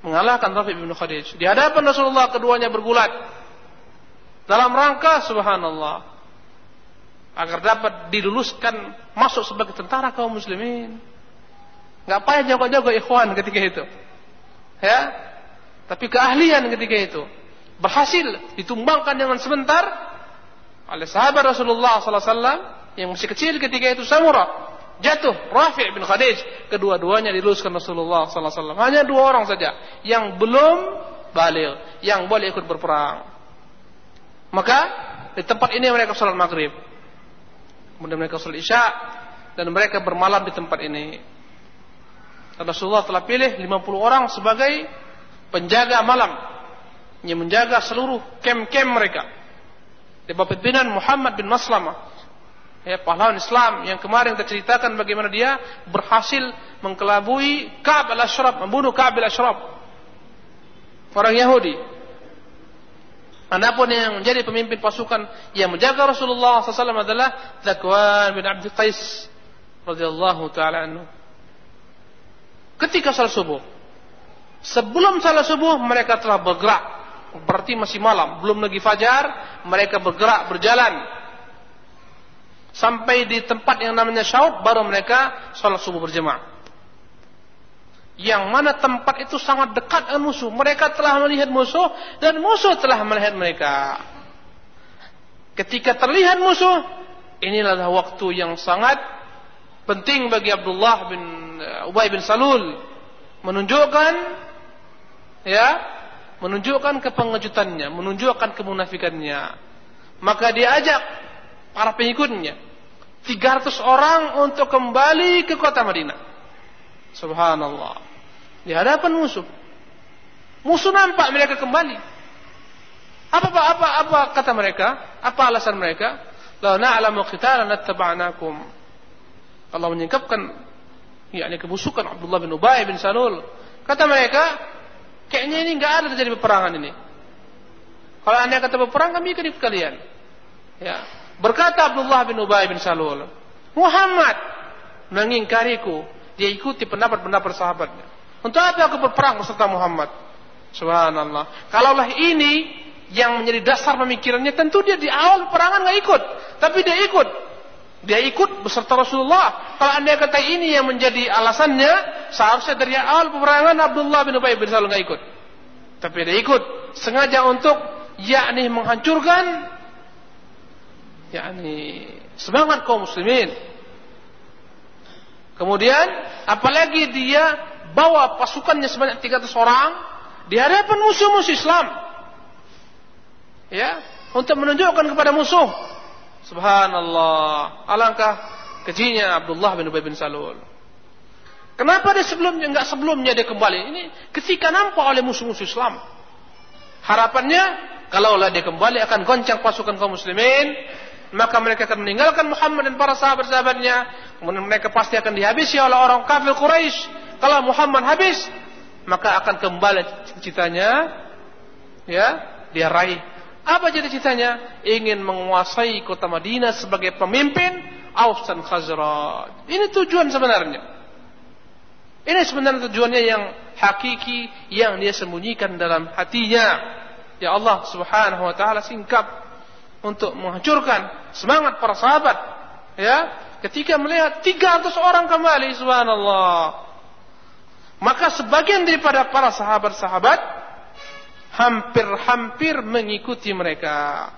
mengalahkan Rafi bin Khadij. Di hadapan Rasulullah keduanya bergulat dalam rangka subhanallah agar dapat diluluskan masuk sebagai tentara kaum muslimin. Enggak payah jago-jago ikhwan ketika itu. Ya. Tapi keahlian ketika itu berhasil ditumbangkan dengan sebentar oleh sahabat Rasulullah SAW yang masih kecil ketika itu Samurah jatuh. Rafi' bin Khadij. Kedua-duanya diluluskan Rasulullah SAW hanya dua orang saja yang belum balik yang boleh ikut berperang. Maka di tempat ini mereka sholat maghrib. Kemudian mereka sholat isya dan mereka bermalam di tempat ini. Dan Rasulullah telah pilih 50 orang sebagai penjaga malam. Yang menjaga seluruh kem-kem mereka. Di bawah pimpinan Muhammad bin Maslamah ya pahlawan Islam yang kemarin kita ceritakan bagaimana dia berhasil mengkelabui Ka'ab al-Ashraf membunuh Ka'ab al-Ashraf. Orang Yahudi. Adapun yang menjadi pemimpin pasukan yang menjaga Rasulullah SAW adalah Zakwan bin Abdul Qais radhiyallahu taala anhu. Ketika salat subuh, sebelum salat subuh mereka telah bergerak. Berarti masih malam, belum lagi fajar, mereka bergerak berjalan sampai di tempat yang namanya Syaud baru mereka sholat subuh berjemaah. Yang mana tempat itu sangat dekat dengan musuh. Mereka telah melihat musuh dan musuh telah melihat mereka. Ketika terlihat musuh, inilah waktu yang sangat penting bagi Abdullah bin uh, Ubay bin Salul menunjukkan ya, menunjukkan kepengejutannya, menunjukkan kemunafikannya. Maka dia ajak para pengikutnya 300 orang untuk kembali ke kota Madinah. Subhanallah. Di hadapan musuh. Musuh nampak mereka kembali. Apa apa apa apa kata mereka? Apa alasan mereka? La na'lamu qitalan lattaba'nakum. Allah menyingkapkan yakni kebusukan Abdullah bin Ubay bin Salul. Kata mereka, kayaknya ini enggak ada terjadi peperangan ini. Kalau anda kata berperang kami ikut kalian. Ya. Berkata Abdullah bin Ubay bin Salul, Muhammad mengingkariku. Dia ikuti pendapat-pendapat sahabatnya. Untuk apa aku berperang beserta Muhammad? Subhanallah. Kalaulah ini yang menjadi dasar pemikirannya tentu dia di awal perangan nggak ikut, tapi dia ikut. Dia ikut beserta Rasulullah. Kalau anda kata ini yang menjadi alasannya, seharusnya dari awal peperangan Abdullah bin Ubay bin Salul nggak ikut. Tapi dia ikut sengaja untuk yakni menghancurkan yakni semangat kaum muslimin. Kemudian apalagi dia bawa pasukannya sebanyak 300 orang di hadapan musuh-musuh Islam. Ya untuk menunjukkan kepada musuh. Subhanallah. Alangkah kejinya Abdullah bin Ubay bin Salul. Kenapa dia sebelumnya enggak sebelumnya dia kembali? Ini ketika nampak oleh musuh-musuh Islam. Harapannya kalaulah dia kembali akan goncang pasukan kaum muslimin maka mereka akan meninggalkan Muhammad dan para sahabat-sahabatnya kemudian mereka pasti akan dihabisi oleh orang kafir Quraisy kalau Muhammad habis maka akan kembali cita-citanya ya dia raih apa cita-citanya? Ingin menguasai kota Madinah sebagai pemimpin Aus dan Khazraj. Ini tujuan sebenarnya. Ini sebenarnya tujuannya yang hakiki yang dia sembunyikan dalam hatinya. Ya Allah Subhanahu wa taala singkap untuk menghancurkan semangat para sahabat. Ya, ketika melihat 300 orang kembali subhanallah. Maka sebagian daripada para sahabat-sahabat hampir-hampir mengikuti mereka.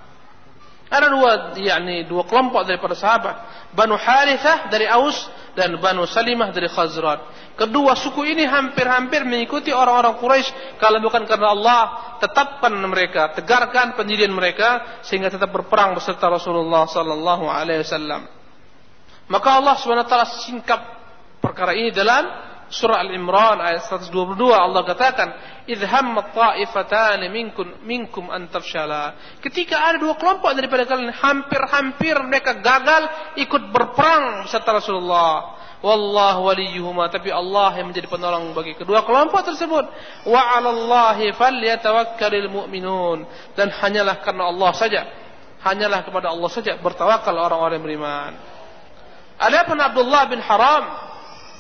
Ada dua, yakni dua kelompok daripada sahabat. Banu Harithah dari Aus dan Banu Salimah dari Khazraj. Kedua suku ini hampir-hampir mengikuti orang-orang Quraisy kalau bukan karena Allah tetapkan mereka, tegarkan pendirian mereka sehingga tetap berperang beserta Rasulullah sallallahu alaihi wasallam. Maka Allah Subhanahu wa taala singkap perkara ini dalam surah Al-Imran ayat 122 Allah katakan idhammat ta'ifatan minkum minkum an tafshala. Ketika ada dua kelompok daripada kalian hampir-hampir mereka gagal ikut berperang beserta Rasulullah. Wallahu waliyuhuma tapi Allah yang menjadi penolong bagi kedua kelompok tersebut. Wa 'alallahi falyatawakkalul mu'minun. Dan hanyalah karena Allah saja hanyalah kepada Allah saja bertawakal orang-orang beriman. Adapun Abdullah bin Haram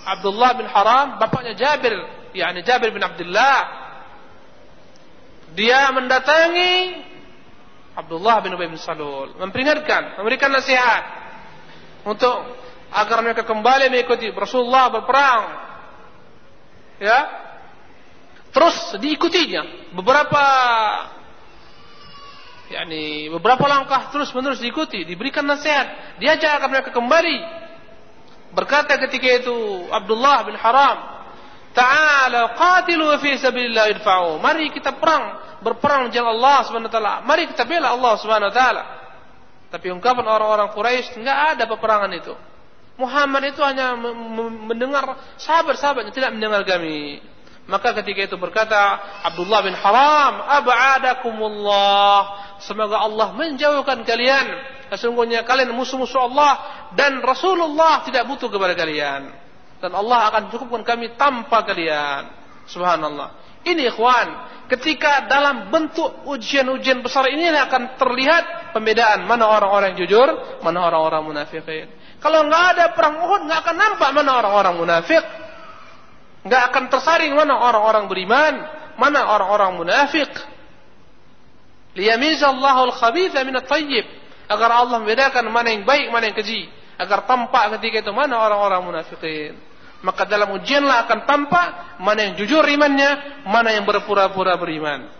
Abdullah bin Haram, bapaknya Jabir, yakni Jabir bin Abdullah. Dia mendatangi Abdullah bin Ubay bin Salul, memperingatkan, memberikan nasihat untuk agar mereka kembali mengikuti Rasulullah berperang. Ya. Terus diikutinya beberapa yakni beberapa langkah terus menerus diikuti, diberikan nasihat, diajak agar mereka kembali Berkata ketika itu Abdullah bin Haram, "Ta'ala qatilu fi sabilillah idfa'u." Mari kita perang, berperang jalan Allah Subhanahu wa taala. Mari kita bela Allah Subhanahu wa taala. Tapi ungkapan orang-orang Quraisy enggak ada peperangan itu. Muhammad itu hanya mendengar sahabat-sahabatnya tidak mendengar kami. Maka ketika itu berkata Abdullah bin Haram, "Ab'adakumullah." Semoga Allah menjauhkan kalian sesungguhnya kalian musuh-musuh Allah dan Rasulullah tidak butuh kepada kalian. Dan Allah akan cukupkan kami tanpa kalian. Subhanallah. Ini ikhwan ketika dalam bentuk ujian-ujian besar ini akan terlihat pembedaan mana orang-orang jujur mana orang-orang munafikin. Kalau nggak ada perang Uhud nggak akan nampak mana orang-orang munafik. Nggak akan tersaring mana orang-orang beriman mana orang-orang munafik. Liyamizallahu al-khabitha min at-tayyib Agar Allah membedakan mana yang baik, mana yang keji. Agar tampak ketika itu mana orang-orang munafikin. Maka dalam ujianlah akan tampak mana yang jujur imannya, mana yang berpura-pura beriman.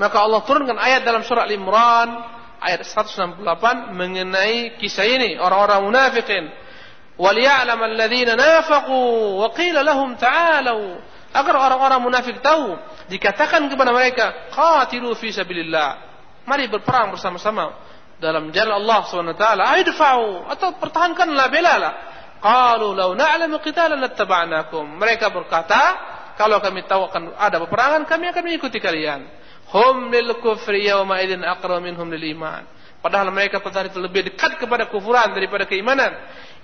Maka Allah turunkan ayat dalam surah Al-Imran ayat 168 mengenai kisah ini orang-orang munafikin. وَلِيَعْلَمَ الَّذِينَ نَافَقُوا وَقِيلَ لَهُمْ تَعَالَوْا Agar orang-orang munafik tahu, dikatakan kepada mereka, "Qatilu fi sabilillah." Mari berperang bersama-sama dalam jalan Allah SWT. Aidfa'u atau pertahankanlah belalah. Qalu law na'lamu qitalan lattaba'nakum. Mereka berkata, kalau kami tahu akan ada peperangan, kami akan mengikuti kalian. Hum lil kufri yawma idzin aqra minhum lil iman. Padahal mereka pada itu lebih dekat kepada kufuran daripada keimanan.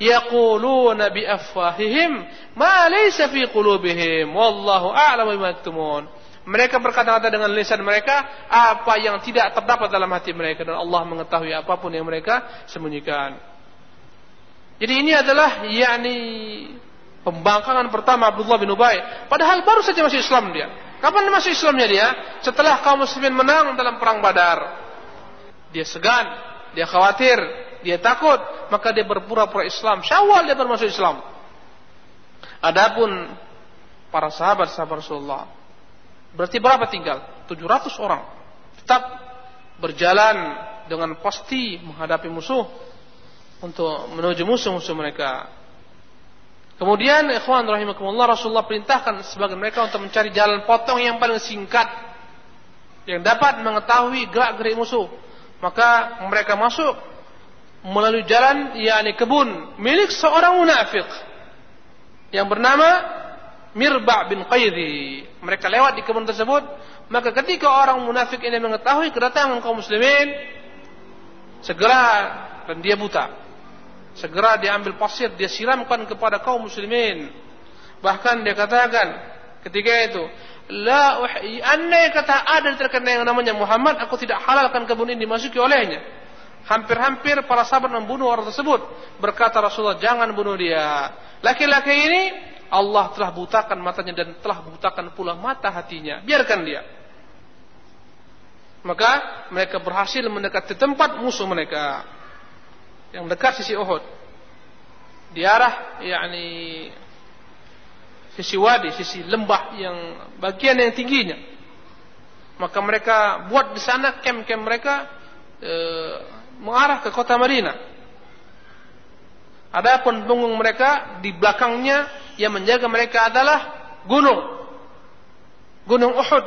Yaquluna bi afwahihim ma laysa fi qulubihim wallahu a'lamu bima yaktumun. Mereka berkata-kata dengan lisan mereka apa yang tidak terdapat dalam hati mereka dan Allah mengetahui apa pun yang mereka sembunyikan. Jadi ini adalah yakni pembangkangan pertama Abdullah bin Ubay. Padahal baru saja masih Islam dia. Kapan masuk Islamnya dia? Setelah kaum muslimin menang dalam perang Badar. Dia segan, dia khawatir, dia takut, maka dia berpura-pura Islam. Syawal dia bermasuk Islam. Adapun para sahabat-sahabat Rasulullah Berarti berapa tinggal? 700 orang. Tetap berjalan dengan pasti menghadapi musuh untuk menuju musuh-musuh mereka. Kemudian ikhwan rahimakumullah Rasulullah perintahkan sebagian mereka untuk mencari jalan potong yang paling singkat yang dapat mengetahui gerak-gerik musuh. Maka mereka masuk melalui jalan yakni kebun milik seorang munafik yang bernama Mirba' bin Qaidi. Mereka lewat di kebun tersebut. Maka ketika orang munafik ini mengetahui kedatangan kaum muslimin, segera dan dia buta. Segera dia ambil pasir, dia siramkan kepada kaum muslimin. Bahkan dia katakan ketika itu, La uhyi andai kata ada terkena yang namanya Muhammad, aku tidak halalkan kebun ini dimasuki olehnya. Hampir-hampir para sahabat membunuh orang tersebut. Berkata Rasulullah, jangan bunuh dia. Laki-laki ini Allah telah butakan matanya dan telah butakan pula mata hatinya. Biarkan dia. Maka mereka berhasil mendekati tempat musuh mereka yang dekat sisi Uhud. Di arah yakni sisi wadi, sisi lembah yang bagian yang tingginya. Maka mereka buat di sana kem-kem mereka e, mengarah ke kota Madinah. Adapun punggung mereka di belakangnya yang menjaga mereka adalah gunung. Gunung Uhud.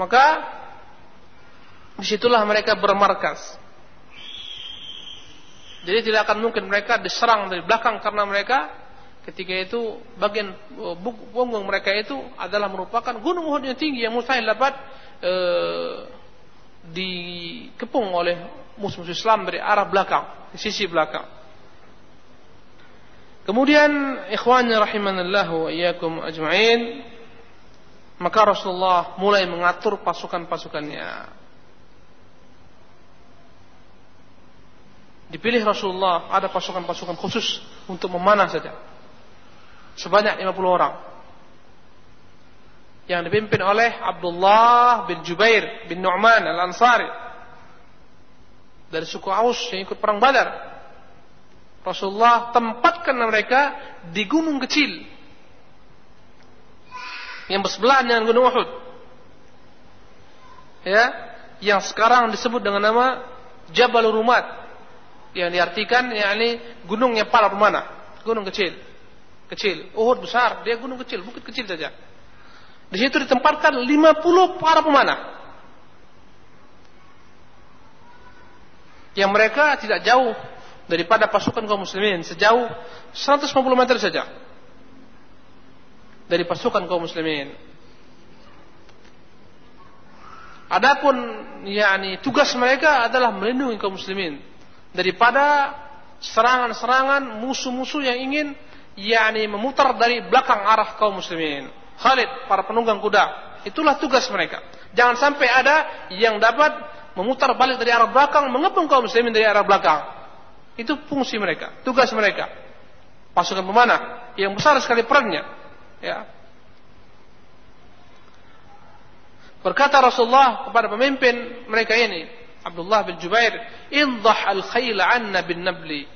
Maka di situlah mereka bermarkas. Jadi tidak akan mungkin mereka diserang dari belakang karena mereka ketika itu bagian uh, punggung mereka itu adalah merupakan gunung Uhud yang tinggi yang mustahil dapat e, dikepung oleh musuh-musuh Islam dari arah belakang, di sisi belakang. Kemudian ikhwannya rahimanallahu wa iyyakum ajma'in maka Rasulullah mulai mengatur pasukan-pasukannya. Dipilih Rasulullah ada pasukan-pasukan khusus untuk memanah saja. Sebanyak 50 orang. Yang dipimpin oleh Abdullah bin Jubair bin Nu'man al-Ansari. Dari suku Aus yang ikut perang Badar. Rasulullah tempatkan mereka di gunung kecil yang bersebelahan dengan gunung Uhud. Ya, yang sekarang disebut dengan nama Jabal Rumat yang diartikan yakni gunungnya para pemanah, gunung kecil. Kecil, Uhud besar, dia gunung kecil, bukit kecil saja. Di situ ditempatkan 50 para pemanah. Yang mereka tidak jauh daripada pasukan kaum muslimin sejauh 150 meter saja dari pasukan kaum muslimin. Adapun yakni tugas mereka adalah melindungi kaum muslimin daripada serangan-serangan musuh-musuh yang ingin yakni memutar dari belakang arah kaum muslimin. Khalid para penunggang kuda, itulah tugas mereka. Jangan sampai ada yang dapat memutar balik dari arah belakang mengepung kaum muslimin dari arah belakang. Itu fungsi mereka, tugas mereka. Pasukan pemanah yang besar sekali perannya. Ya. Berkata Rasulullah kepada pemimpin mereka ini, Abdullah bin Jubair, "Indah al-khayla anna bin nabli."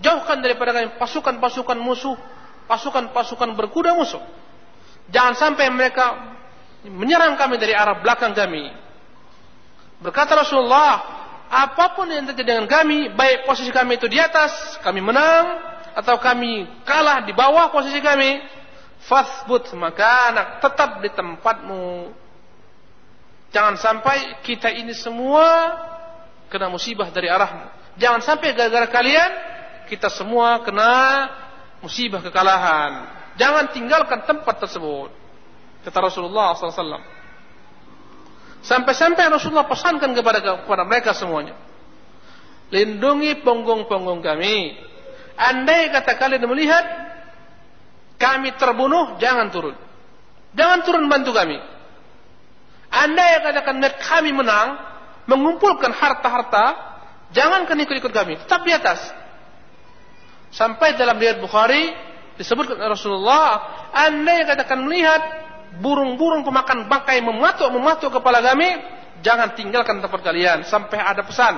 Jauhkan daripada kami pasukan-pasukan musuh, pasukan-pasukan berkuda musuh. Jangan sampai mereka menyerang kami dari arah belakang kami. Berkata Rasulullah, apa pun yang terjadi dengan kami, baik posisi kami itu di atas, kami menang, atau kami kalah di bawah posisi kami, fasbut maka anak tetap di tempatmu. Jangan sampai kita ini semua kena musibah dari arahmu. Jangan sampai gara-gara kalian kita semua kena musibah kekalahan. Jangan tinggalkan tempat tersebut. Kata Rasulullah SAW. Sampai-sampai Rasulullah pesankan kepada kepada mereka semuanya. Lindungi punggung-punggung kami. Andai kata kalian melihat kami terbunuh, jangan turun. Jangan turun bantu kami. Anda yang katakan kami menang, mengumpulkan harta-harta, jangankan ikut-ikut kami, tetap di atas. Sampai dalam riwayat Bukhari disebutkan Rasulullah, Anda yang katakan melihat burung-burung pemakan bangkai mematuk-mematuk kepala kami, jangan tinggalkan tempat kalian sampai ada pesan.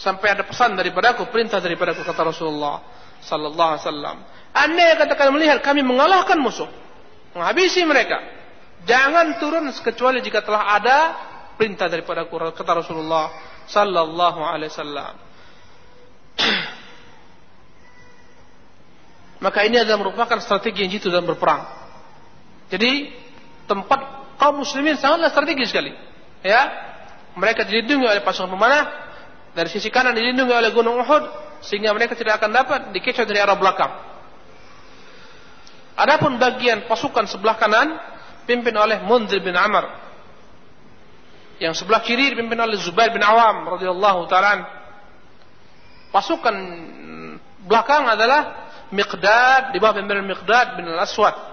Sampai ada pesan daripadaku, perintah daripadaku kata Rasulullah sallallahu alaihi wasallam. Anda yang katakan melihat kami mengalahkan musuh, menghabisi mereka, Jangan turun kecuali jika telah ada perintah daripada kata Rasulullah sallallahu alaihi wasallam. Maka ini adalah merupakan strategi yang jitu dalam berperang. Jadi tempat kaum muslimin sangatlah strategis sekali. Ya, mereka dilindungi oleh pasukan pemanah dari sisi kanan dilindungi oleh gunung Uhud sehingga mereka tidak akan dapat dikecoh dari arah belakang. Adapun bagian pasukan sebelah kanan dipimpin oleh Munzir bin Amr. Yang sebelah kiri dipimpin oleh Zubair bin Awam radhiyallahu taala. Pasukan belakang adalah Miqdad di bawah pimpinan Miqdad bin Al-Aswad.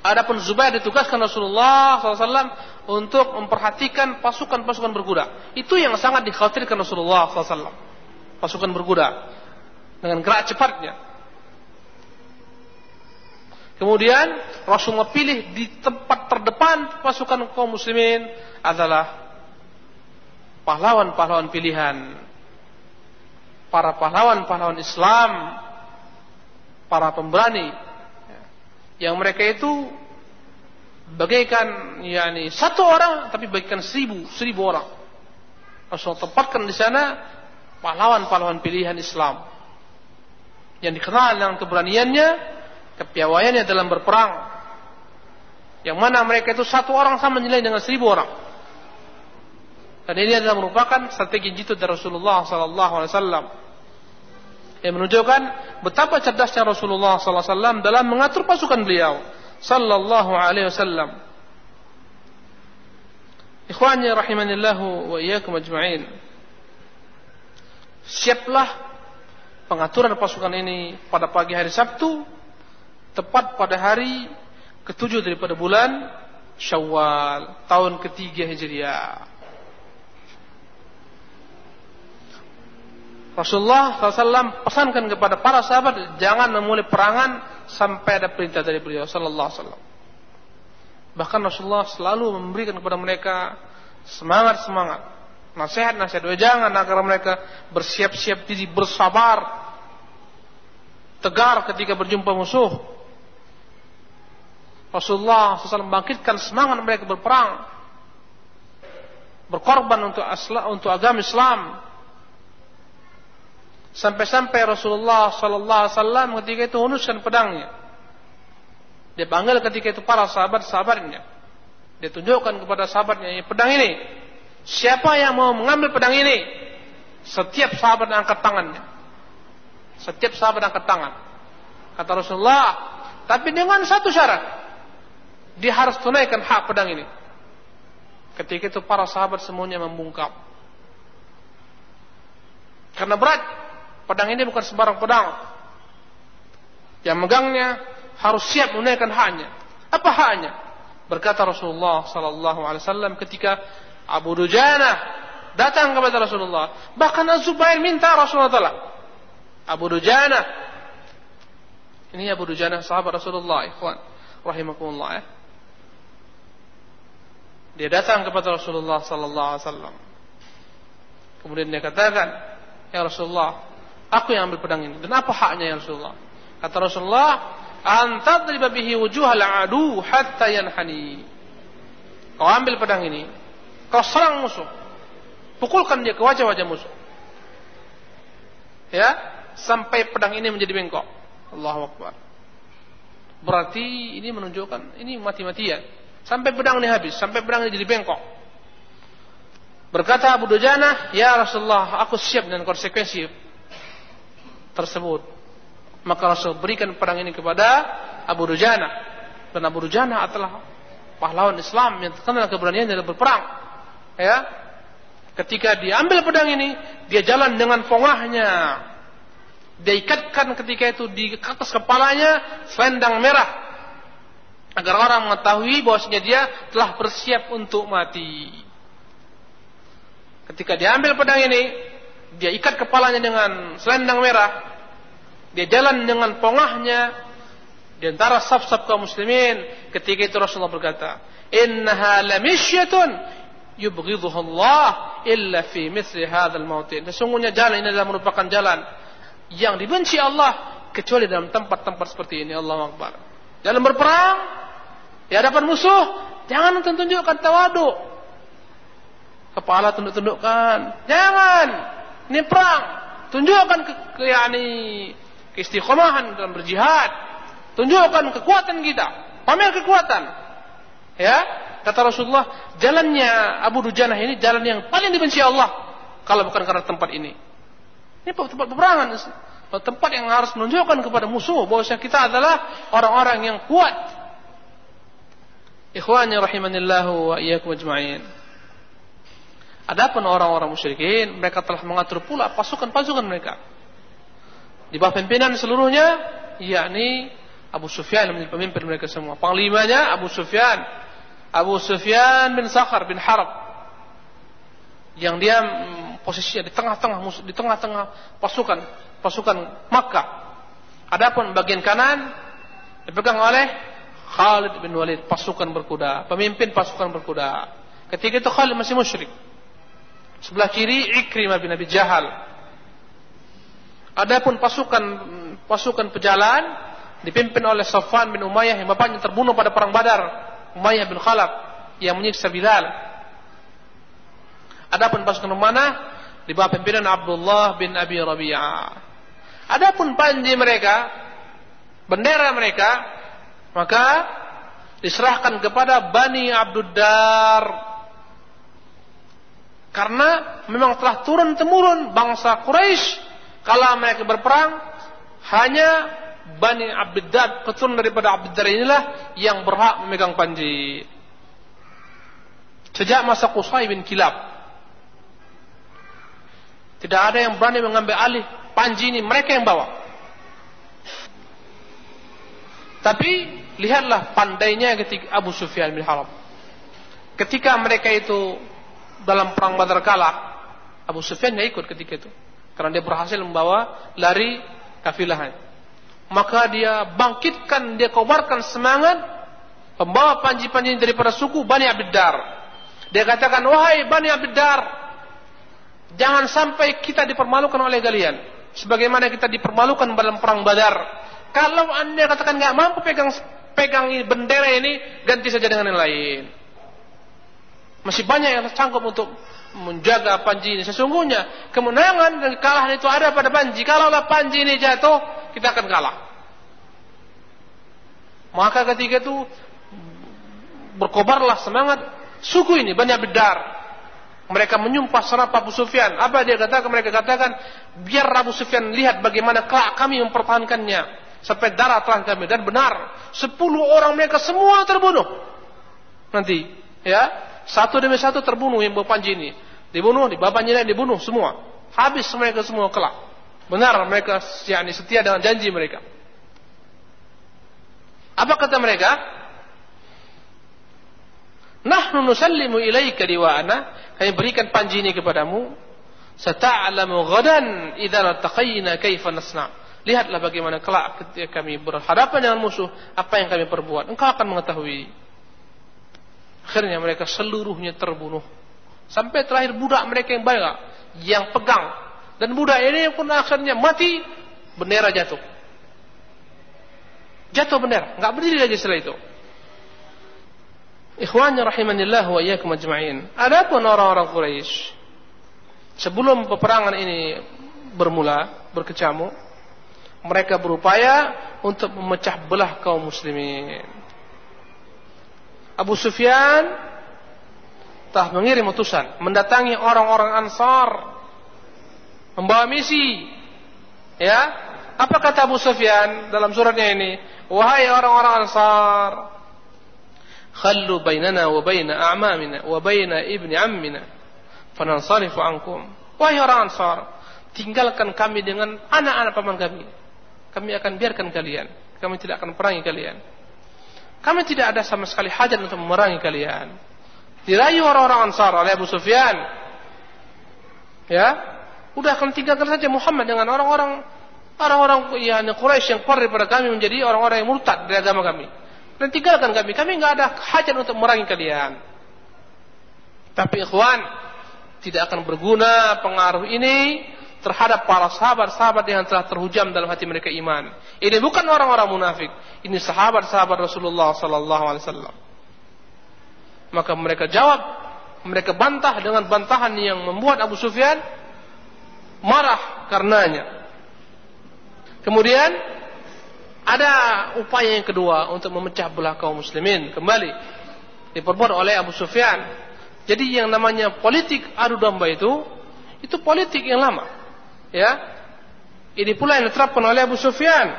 Adapun Zubair ditugaskan Rasulullah SAW untuk memperhatikan pasukan-pasukan berkuda. Itu yang sangat dikhawatirkan Rasulullah SAW. Pasukan berkuda dengan gerak cepatnya. Kemudian Rasulullah pilih di tempat terdepan pasukan kaum muslimin adalah pahlawan-pahlawan pilihan. Para pahlawan-pahlawan Islam, para pemberani yang mereka itu bagaikan yakni satu orang tapi bagaikan seribu seribu orang. Rasulullah tempatkan di sana pahlawan-pahlawan pilihan Islam yang dikenal dengan keberaniannya kepiawaiannya dalam berperang. Yang mana mereka itu satu orang sama nilai dengan seribu orang. Dan ini adalah merupakan strategi jitu dari Rasulullah Sallallahu Alaihi Wasallam yang menunjukkan betapa cerdasnya Rasulullah Wasallam dalam mengatur pasukan beliau Sallallahu Alaihi Wasallam. Ikhwani rahimanillahu wa iyyakum ajma'in. Siaplah pengaturan pasukan ini pada pagi hari Sabtu tepat pada hari ketujuh daripada bulan Syawal tahun ketiga Hijriah. Rasulullah SAW pesankan kepada para sahabat jangan memulai perangan sampai ada perintah dari beliau Sallallahu Alaihi Wasallam. Bahkan Rasulullah selalu memberikan kepada mereka semangat semangat, nasihat nasihat. Jangan agar mereka bersiap-siap diri bersabar, tegar ketika berjumpa musuh. Rasulullah SAW membangkitkan semangat mereka berperang, berkorban untuk asla, untuk agama Islam. Sampai-sampai Rasulullah Sallallahu Alaihi Wasallam ketika itu hunuskan pedangnya. Dia panggil ketika itu para sahabat-sahabatnya. Dia tunjukkan kepada sahabatnya pedang ini. Siapa yang mau mengambil pedang ini? Setiap sahabat angkat tangannya. Setiap sahabat angkat tangan. Kata Rasulullah, tapi dengan satu syarat. Dia harus tunaikan hak pedang ini. Ketika itu para sahabat semuanya membungkam. Karena berat. Pedang ini bukan sembarang pedang. Yang megangnya harus siap menunaikan haknya. Apa haknya? Berkata Rasulullah sallallahu alaihi wasallam ketika Abu Dujana datang kepada Rasulullah. Bahkan Az-Zubair minta Rasulullah taala. Abu Dujana ini Abu Dujana sahabat Rasulullah, ikhwan rahimakumullah ya. Dia datang kepada Rasulullah sallallahu alaihi wasallam. Kemudian dia katakan, "Ya Rasulullah, aku yang ambil pedang ini. Dan apa haknya ya Rasulullah?" Kata Rasulullah, "Antadriba bihi wujuhal adu hatta yanhani." Kau ambil pedang ini, kau serang musuh. Pukulkan dia ke wajah-wajah musuh. Ya, sampai pedang ini menjadi bengkok. Allahu Akbar. Berarti ini menunjukkan ini mati-matian. Sampai pedang ini habis, sampai pedang ini jadi bengkok. Berkata Abu Dujana, "Ya Rasulullah, aku siap dengan konsekuensi tersebut." Maka Rasul berikan pedang ini kepada Abu Dujana. Dan Abu Dujana adalah pahlawan Islam yang terkenal keberanian dalam berperang. Ya. Ketika diambil pedang ini, dia jalan dengan pongahnya. Dia ikatkan ketika itu di atas kepalanya selendang merah agar orang mengetahui bahwasanya dia telah bersiap untuk mati. Ketika diambil pedang ini, dia ikat kepalanya dengan selendang merah. Dia jalan dengan pongahnya di antara saf-saf kaum muslimin. Ketika itu Rasulullah berkata, "Innaha lamishyatun yubghidhuha Allah illa fi mithli hadzal mautin." Sesungguhnya jalan ini adalah merupakan jalan yang dibenci Allah kecuali dalam tempat-tempat seperti ini. Allah Akbar. Dalam berperang di hadapan musuh, jangan tunjukkan tawadu. Kepala tunduk-tundukkan. Jangan. Ini perang. Tunjukkan ke, ke yani keistiqomahan dalam berjihad. Tunjukkan kekuatan kita. Pamer kekuatan. Ya, kata Rasulullah, jalannya Abu Dujanah ini jalan yang paling dibenci Allah kalau bukan karena tempat ini. Ini tempat peperangan. Tempat yang harus menunjukkan kepada musuh bahwa kita adalah orang-orang yang kuat. Ikhwani rahimanillahu wa iyyakum ajma'in. Adapun orang-orang musyrikin, mereka telah mengatur pula pasukan-pasukan mereka. Di bawah pimpinan seluruhnya, yakni Abu Sufyan menjadi pemimpin mereka semua. Panglimanya Abu Sufyan. Abu Sufyan bin Sakhar bin Harb. Yang dia posisinya di tengah-tengah di tengah-tengah pasukan pasukan Makkah. Adapun bagian kanan dipegang oleh Khalid bin Walid, pasukan berkuda, pemimpin pasukan berkuda. Ketika itu Khalid masih musyrik. Sebelah kiri Ikrimah bin Abi Jahal. Adapun pasukan pasukan pejalan dipimpin oleh Safwan bin Umayyah yang bapaknya terbunuh pada perang Badar, Umayyah bin Khalaf yang menyiksa Bilal. Adapun pasukan mana? Di bawah pimpinan Abdullah bin Abi Rabi'ah. Adapun panji mereka, bendera mereka, maka diserahkan kepada Bani Abduddar. Karena memang telah turun temurun bangsa Quraisy kalau mereka berperang hanya Bani Abduddar keturunan daripada Abduddar inilah yang berhak memegang panji. Sejak masa Qusay bin Kilab tidak ada yang berani mengambil alih panji ini, mereka yang bawa. Tapi lihatlah pandainya ketika Abu Sufyan bin Harb. Ketika mereka itu dalam perang Badar kalah, Abu Sufyan tidak ikut ketika itu. Karena dia berhasil membawa lari kafilah. Maka dia bangkitkan, dia kobarkan semangat pembawa panji-panji daripada suku Bani Abiddar. Dia katakan, wahai Bani Abiddar, Jangan sampai kita dipermalukan oleh kalian. Sebagaimana kita dipermalukan dalam perang badar. Kalau anda katakan nggak mampu pegang pegang bendera ini, ganti saja dengan yang lain. Masih banyak yang sanggup untuk menjaga panji ini. Sesungguhnya kemenangan dan kekalahan itu ada pada panji. Kalaulah panji ini jatuh, kita akan kalah. Maka ketika itu berkobarlah semangat suku ini banyak bedar mereka menyumpah serap Abu Sufyan. Apa dia katakan? Mereka katakan, biar Abu Sufyan lihat bagaimana kelak kami mempertahankannya. Sampai darah telah kami. Dan benar, sepuluh orang mereka semua terbunuh. Nanti, ya, satu demi satu terbunuh yang panji ini. Dibunuh, di bapaknya dibunuh semua. Habis mereka semua kelak. Benar mereka yakni setia dengan janji mereka. Apa kata mereka? Nahnu nusallimu ilaika liwa'ana kami berikan panji ini kepadamu. Sata'lamu ghadan idza ltaqayna kaifa nasna. Lihatlah bagaimana kelak ketika kami berhadapan dengan musuh, apa yang kami perbuat. Engkau akan mengetahui. Akhirnya mereka seluruhnya terbunuh. Sampai terakhir budak mereka yang banyak yang pegang. Dan budak ini pun akhirnya mati, bendera jatuh. Jatuh bendera, nggak berdiri lagi setelah itu. Ikhwannya rahimanillah wa iyyakum ajma'in. Adapun orang-orang Quraisy sebelum peperangan ini bermula, berkecamuk, mereka berupaya untuk memecah belah kaum muslimin. Abu Sufyan telah mengirim utusan mendatangi orang-orang Ansar membawa misi. Ya, apa kata Abu Sufyan dalam suratnya ini? Wahai orang-orang Ansar, khallu bainana wa baina a'mamina wa baina ibni ammina fanansarifu ankum. Wahai orang Ansar, tinggalkan kami dengan anak-anak paman kami. Kami akan biarkan kalian. Kami tidak akan perangi kalian kami tidak ada sama sekali hajat untuk memerangi kalian dirayu orang-orang Ansar oleh Abu Sufyan ya udah akan tinggalkan saja Muhammad dengan orang-orang orang-orang yang Quraisy yang keluar daripada kami menjadi orang-orang yang murtad dari agama kami dan tinggalkan kami. Kami nggak ada hajat untuk merangi kalian. Tapi ikhwan, tidak akan berguna pengaruh ini terhadap para sahabat-sahabat yang telah terhujam dalam hati mereka iman. Ini bukan orang-orang munafik. Ini sahabat-sahabat Rasulullah sallallahu alaihi wasallam. Maka mereka jawab, mereka bantah dengan bantahan yang membuat Abu Sufyan marah karenanya. Kemudian ada upaya yang kedua untuk memecah belah kaum muslimin kembali diperbuat oleh Abu Sufyan. Jadi yang namanya politik adu domba itu itu politik yang lama. Ya. Ini pula yang diterapkan oleh Abu Sufyan.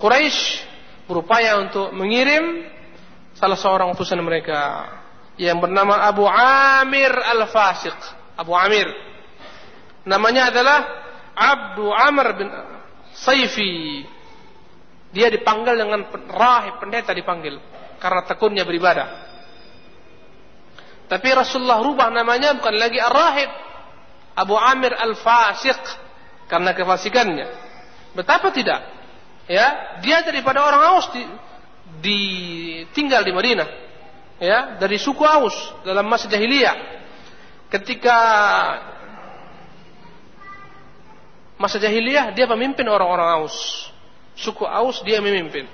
Quraisy berupaya untuk mengirim salah seorang utusan mereka yang bernama Abu Amir Al-Fasiq. Abu Amir. Namanya adalah Abdu Amr bin Saifi dia dipanggil dengan rahib pendeta dipanggil karena tekunnya beribadah. Tapi Rasulullah rubah namanya bukan lagi Ar-Rahib. Abu Amir Al-Fasiq karena kefasikannya. Betapa tidak? Ya, dia daripada orang Aus di, di tinggal di Madinah. Ya, dari suku Aus dalam masa jahiliyah. Ketika masa jahiliyah dia pemimpin orang-orang Aus suku Aus dia memimpin.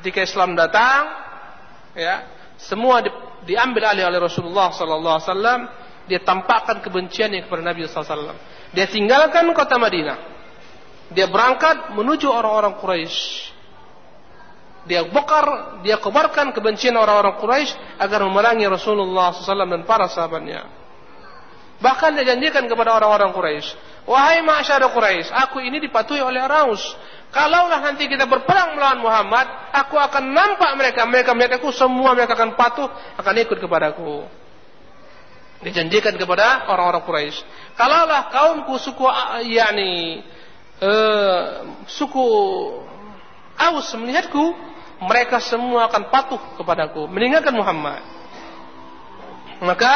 Ketika Islam datang, ya, semua di, diambil alih oleh Rasulullah sallallahu alaihi wasallam, dia tampakkan kebenciannya kepada Nabi wasallam. Dia tinggalkan kota Madinah. Dia berangkat menuju orang-orang Quraisy. Dia bokar, dia kobarkan kebencian orang-orang Quraisy agar memerangi Rasulullah SAW dan para sahabatnya. Bahkan dia janjikan kepada orang-orang Quraisy, wahai masyarakat Quraisy, aku ini dipatuhi oleh Araus. Kalaulah nanti kita berperang melawan Muhammad, aku akan nampak mereka, mereka mereka ku semua mereka akan patuh, akan ikut kepadaku. Dijanjikan kepada orang-orang Quraisy. Kalaulah kaumku suku yakni uh, suku Aus melihatku, mereka semua akan patuh kepadaku, meninggalkan Muhammad. Maka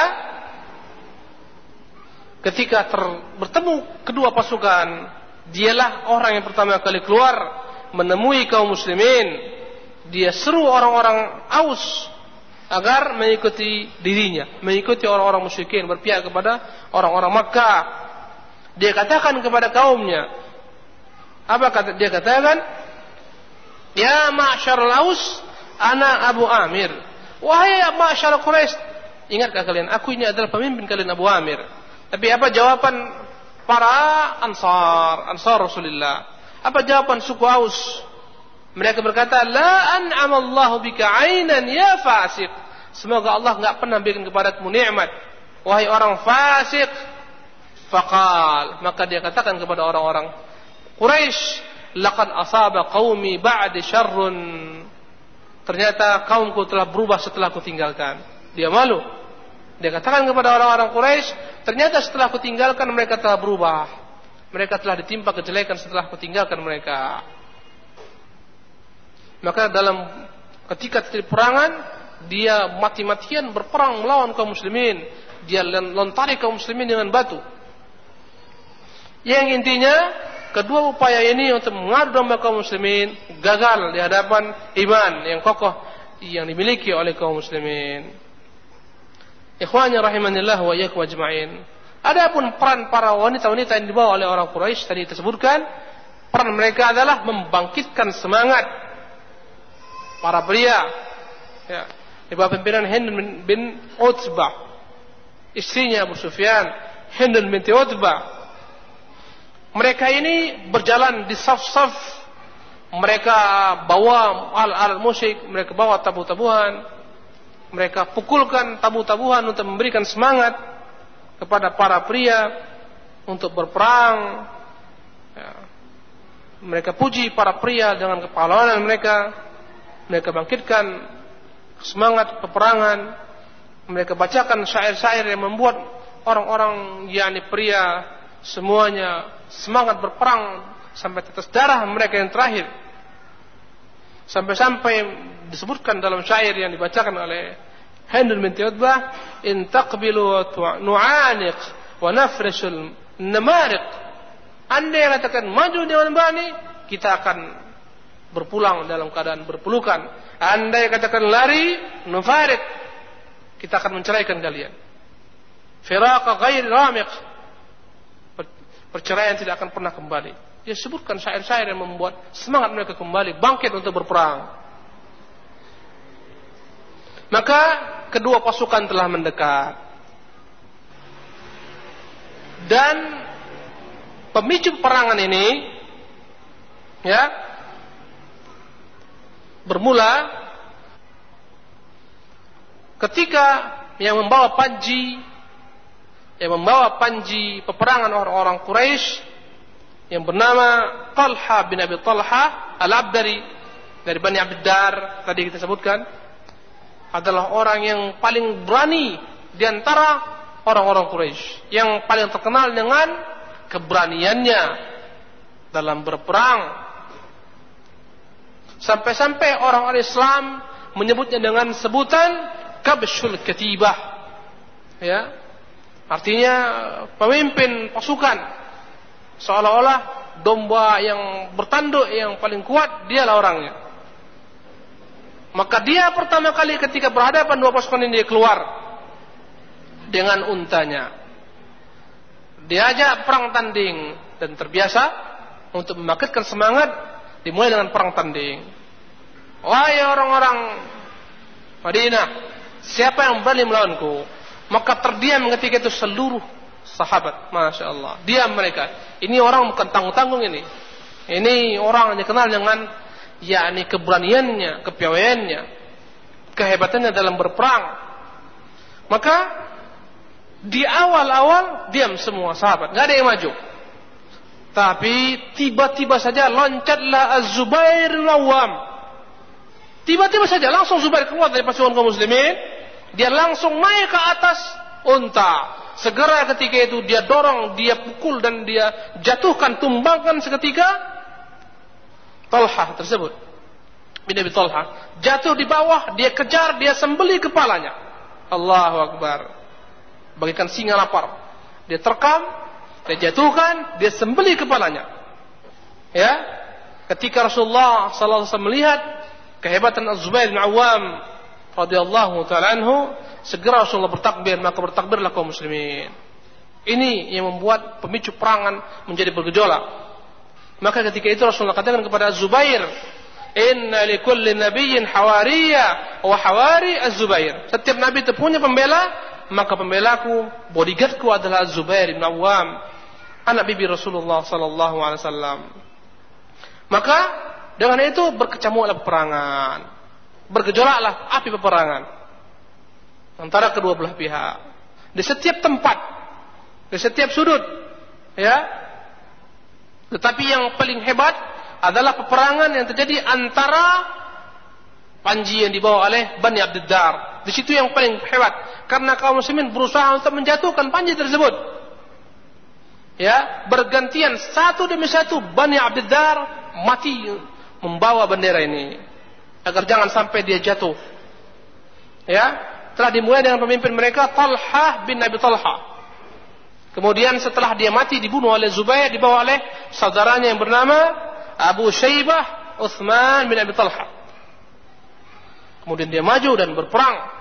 ketika ter, bertemu kedua pasukan Dialah orang yang pertama kali keluar menemui kaum muslimin. Dia seru orang-orang Aus agar mengikuti dirinya, mengikuti orang-orang musyrikin berpihak kepada orang-orang Makkah. Dia katakan kepada kaumnya, apa kata dia katakan? Ya ma'syar Aus, ana Abu Amir. Wahai ma'syar Quraisy, ingatkah kalian aku ini adalah pemimpin kalian Abu Amir. Tapi apa jawaban para ansar, ansar Rasulullah. Apa jawaban suku Aus? Mereka berkata, La an'amallahu bika ainan ya fasik. Semoga Allah enggak pernah berikan kepadamu nikmat. Wahai orang fasik. Faqal. Maka dia katakan kepada orang-orang Quraisy, Laqad asaba qaumi ba'di syarrun. Ternyata kaumku telah berubah setelah aku tinggalkan. Dia malu. Dia katakan kepada orang-orang Quraisy, ternyata setelah aku tinggalkan mereka telah berubah. Mereka telah ditimpa kejelekan setelah aku tinggalkan mereka. Maka dalam ketika terjadi perangan, dia mati-matian berperang melawan kaum muslimin. Dia lontari kaum muslimin dengan batu. Yang intinya kedua upaya ini untuk mengadu domba kaum muslimin gagal di hadapan iman yang kokoh yang dimiliki oleh kaum muslimin. Ikhwanya rahimanillah wa iyyakum ajma'in. Adapun peran para wanita-wanita yang dibawa oleh orang Quraisy tadi disebutkan, peran mereka adalah membangkitkan semangat para pria. Ya, di bawah pimpinan Hind bin Utbah. Istrinya Abu Sufyan, Hind binti Utbah. Mereka ini berjalan di saf-saf. Mereka bawa al-al musik, mereka bawa tabu-tabuhan. Mereka pukulkan tabu-tabuhan untuk memberikan semangat kepada para pria untuk berperang. Ya. Mereka puji para pria dengan kepahlawanan mereka. Mereka bangkitkan semangat peperangan. Mereka bacakan syair-syair yang membuat orang-orang yakni pria semuanya semangat berperang sampai tetes darah mereka yang terakhir. Sampai-sampai disebutkan dalam syair yang dibacakan oleh Hendul bin Utbah in taqbilu nu'aniq wa nafrishul namariq anda yang katakan maju dengan bani kita akan berpulang dalam keadaan berpelukan anda yang katakan lari nufarik kita akan menceraikan kalian. Firaqa ghair ramiq. Perceraian tidak akan pernah kembali. Dia sebutkan syair-syair yang membuat semangat mereka kembali bangkit untuk berperang. Maka kedua pasukan telah mendekat. Dan pemicu perangan ini ya bermula ketika yang membawa panji yang membawa panji peperangan orang-orang Quraisy yang bernama Talha bin Abi Talha Al-Abdari dari Bani Abdar tadi kita sebutkan adalah orang yang paling berani di antara orang-orang Quraisy, yang paling terkenal dengan keberaniannya dalam berperang. Sampai-sampai orang-orang Islam menyebutnya dengan sebutan kabshul ketibah. Ya. Artinya pemimpin pasukan. Seolah-olah domba yang bertanduk yang paling kuat dialah orangnya. Maka dia pertama kali ketika berhadapan dua pasukan ini dia keluar dengan untanya. Diajak perang tanding dan terbiasa untuk membangkitkan semangat dimulai dengan perang tanding. Wahai orang-orang Madinah, siapa yang berani melawanku? Maka terdiam ketika itu seluruh sahabat, masya Allah. Diam mereka. Ini orang bukan tanggung-tanggung ini. Ini orang yang dikenal dengan yakni keberaniannya, kepiawaiannya, kehebatannya dalam berperang. Maka di awal-awal diam semua sahabat, nggak ada yang maju. Tapi tiba-tiba saja loncatlah Az-Zubair Lawam. Tiba-tiba saja langsung Zubair keluar dari pasukan kaum muslimin, dia langsung naik ke atas unta. Segera ketika itu dia dorong, dia pukul dan dia jatuhkan, tumbangkan seketika Talha tersebut. Bin Abi Talha. Jatuh di bawah dia kejar dia sembeli kepalanya. Allahu Akbar. Bagikan singa lapar. Dia terkam dia jatuhkan dia sembeli kepalanya. Ya? Ketika Rasulullah sallallahu alaihi wasallam melihat kehebatan Az-Zubair bin Awam radhiyallahu taala anhu segera Rasulullah bertakbir maka bertakbirlah kaum muslimin. Ini yang membuat pemicu perangan menjadi bergejolak. Maka ketika itu Rasulullah katakan kepada Zubair, Inna likulli nabiyyin hawariya wa hawari Az-Zubair. Setiap nabi itu punya pembela, maka pembelaku, bodyguardku adalah Az-Zubair bin Awam, anak bibi Rasulullah sallallahu alaihi wasallam. Maka dengan itu berkecamuklah peperangan. Bergejolaklah api peperangan antara kedua belah pihak. Di setiap tempat, di setiap sudut, ya, tetapi yang paling hebat adalah peperangan yang terjadi antara panji yang dibawa oleh Bani Abdiddar. Di situ yang paling hebat. Karena kaum muslimin berusaha untuk menjatuhkan panji tersebut. Ya, bergantian satu demi satu Bani Abdiddar mati membawa bendera ini. Agar jangan sampai dia jatuh. Ya, telah dimulai dengan pemimpin mereka Talha bin Abi Talha. Kemudian setelah dia mati dibunuh oleh Zubair dibawa oleh saudaranya yang bernama Abu Syaibah Uthman bin Abi Talha. Kemudian dia maju dan berperang.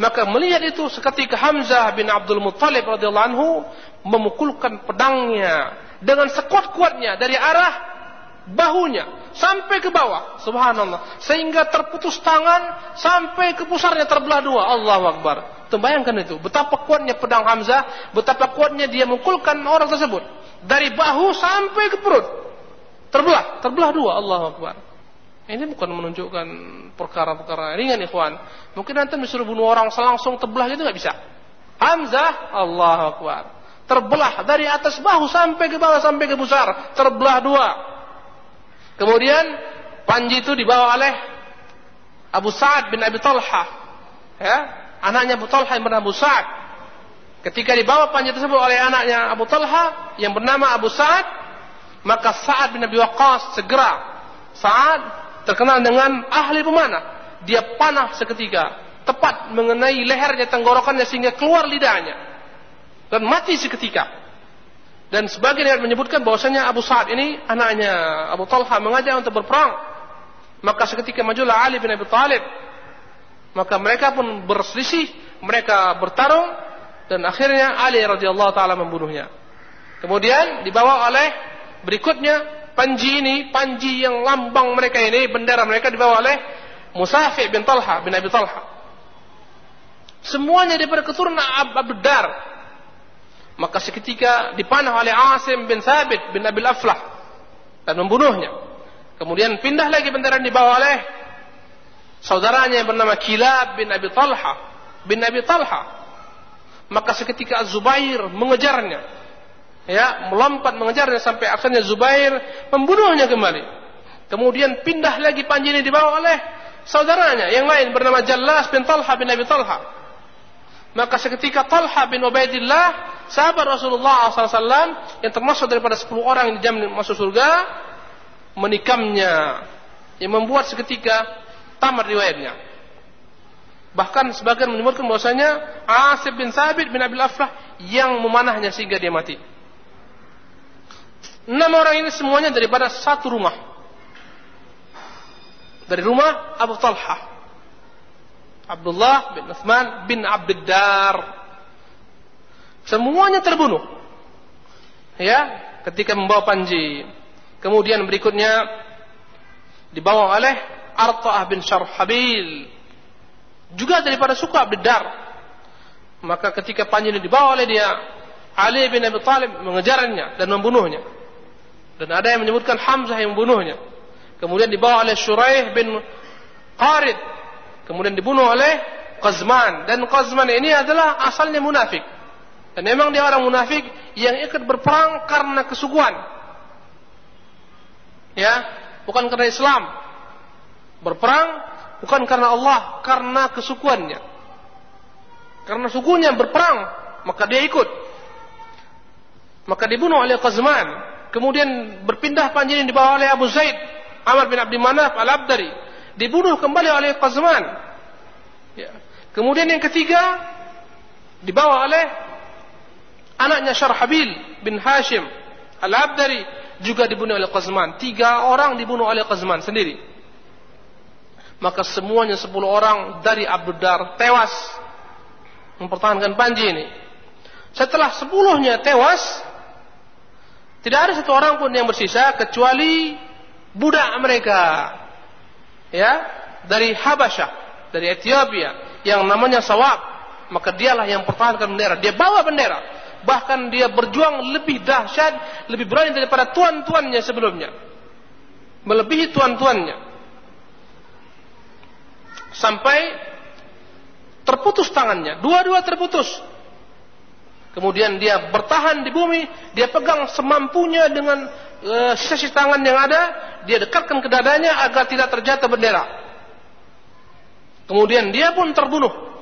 Maka melihat itu seketika Hamzah bin Abdul Muttalib radhiyallahu anhu memukulkan pedangnya dengan sekuat-kuatnya dari arah bahunya sampai ke bawah. Subhanallah. Sehingga terputus tangan sampai ke pusarnya terbelah dua. Allahu akbar. Bayangkan itu. Betapa kuatnya pedang Hamzah betapa kuatnya dia memukulkan orang tersebut. Dari bahu sampai ke perut. Terbelah. Terbelah dua. Allahu akbar ini bukan menunjukkan perkara-perkara ringan ikhwan. Mungkin nanti disuruh bunuh orang selangsung terbelah itu nggak bisa? Hamzah Allahu akbar. Terbelah dari atas bahu sampai ke bawah sampai ke pusar. Terbelah dua. Kemudian panji itu dibawa oleh Abu Sa'ad bin Abi Talha. Ya, anaknya Abu Talha yang bernama Abu Sa'ad. Ketika dibawa panji tersebut oleh anaknya Abu Talha yang bernama Abu Sa'ad, maka Sa'ad bin Abi Waqqas segera Sa'ad terkenal dengan ahli pemanah. Dia panah seketika, tepat mengenai lehernya, tenggorokannya sehingga keluar lidahnya. Dan mati seketika. Dan sebagian yang menyebutkan bahwasanya Abu Sa'ad ini anaknya Abu Talha mengajak untuk berperang. Maka seketika majulah Ali bin Abi Thalib. Maka mereka pun berselisih, mereka bertarung dan akhirnya Ali radhiyallahu taala membunuhnya. Kemudian dibawa oleh berikutnya panji ini, panji yang lambang mereka ini, bendera mereka dibawa oleh Musafi bin Talha bin Abi Talha. Semuanya daripada keturunan Abu Dar maka seketika dipanah oleh Asim bin Sabit bin Abil Aflah dan membunuhnya. Kemudian pindah lagi bendera dibawa oleh saudaranya yang bernama Kilab bin Abi Talha bin Abi Talha. Maka seketika Zubair mengejarnya. Ya, melompat mengejarnya sampai akhirnya Zubair membunuhnya kembali. Kemudian pindah lagi panji ini dibawa oleh saudaranya yang lain bernama Jallas bin Talha bin Abi Talha. Maka seketika Talha bin Ubaidillah sahabat Rasulullah SAW yang termasuk daripada 10 orang yang dijamin masuk surga menikamnya yang membuat seketika tamat riwayatnya bahkan sebagian menyebutkan bahwasanya Asib bin Sabit bin Abil Afrah yang memanahnya sehingga dia mati enam orang ini semuanya daripada satu rumah dari rumah Abu Talha Abdullah bin Uthman bin Abdiddar Semuanya terbunuh. Ya, ketika membawa panji. Kemudian berikutnya dibawa oleh Arta'ah bin Syarhabil. Juga daripada suku Abdiddar. Maka ketika panji ini dibawa oleh dia, Ali bin Abi Talib mengejarnya dan membunuhnya. Dan ada yang menyebutkan Hamzah yang membunuhnya. Kemudian dibawa oleh Shuraih bin Qarid. Kemudian dibunuh oleh Qazman. Dan Qazman ini adalah asalnya munafik. Dan memang dia orang munafik yang ikut berperang karena kesuguhan. Ya, bukan karena Islam. Berperang bukan karena Allah, karena kesukuannya. Karena sukunya berperang, maka dia ikut. Maka dibunuh oleh Qazman. Kemudian berpindah panjang dibawa oleh Abu Zaid, Amr bin Abdi Manaf al-Abdari. Dibunuh kembali oleh Qazman. Ya. Kemudian yang ketiga dibawa oleh Anaknya Syarhabil bin Hashim Al-Abdari juga dibunuh oleh Qazman. Tiga orang dibunuh oleh Qazman sendiri. Maka semuanya sepuluh orang dari Abdudar tewas mempertahankan panji ini. Setelah sepuluhnya tewas, tidak ada satu orang pun yang bersisa kecuali budak mereka. Ya, dari Habasyah, dari Ethiopia yang namanya Sawab. Maka dialah yang pertahankan bendera. Dia bawa bendera bahkan dia berjuang lebih dahsyat, lebih berani daripada tuan-tuannya sebelumnya. Melebihi tuan-tuannya. Sampai terputus tangannya, dua-dua terputus. Kemudian dia bertahan di bumi, dia pegang semampunya dengan uh, sisi tangan yang ada, dia dekatkan ke dadanya agar tidak terjatuh bendera. Kemudian dia pun terbunuh.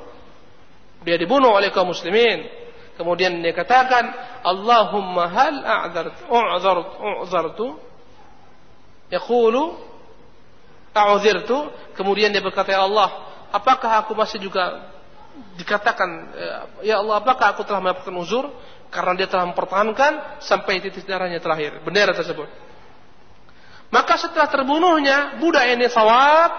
Dia dibunuh oleh kaum muslimin. Kemudian dia katakan, Allahumma hal a'zartu, u'zartu, u'zartu. Yaqulu, a'uzirtu. Kemudian dia berkata, Ya Allah, apakah aku masih juga dikatakan, Ya Allah, apakah aku telah mendapatkan uzur? karena dia telah mempertahankan sampai titik darahnya terakhir bendera tersebut. Maka setelah terbunuhnya budak ini sawab,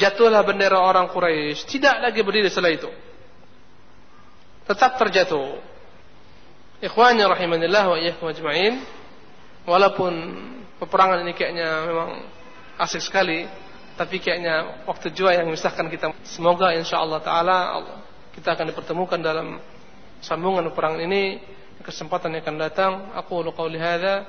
jatuhlah bendera orang Quraisy, tidak lagi berdiri setelah itu. Tetap terjatuh. Ikhwani rahimanillah wa iyyakum ajma'in. Walaupun peperangan ini kayaknya memang asik sekali, tapi kayaknya waktu jua yang memisahkan kita. Semoga insyaallah taala kita akan dipertemukan dalam sambungan peperangan ini kesempatan yang akan datang. Aku qauli hadza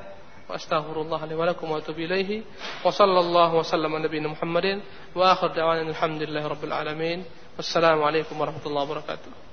wa astaghfirullah li wa lakum wa atubu ilaihi wa sallallahu wa sallama nabiyina Muhammadin wa akhir da'wana alhamdulillahi rabbil alamin. Wassalamu alaikum warahmatullahi wabarakatuh.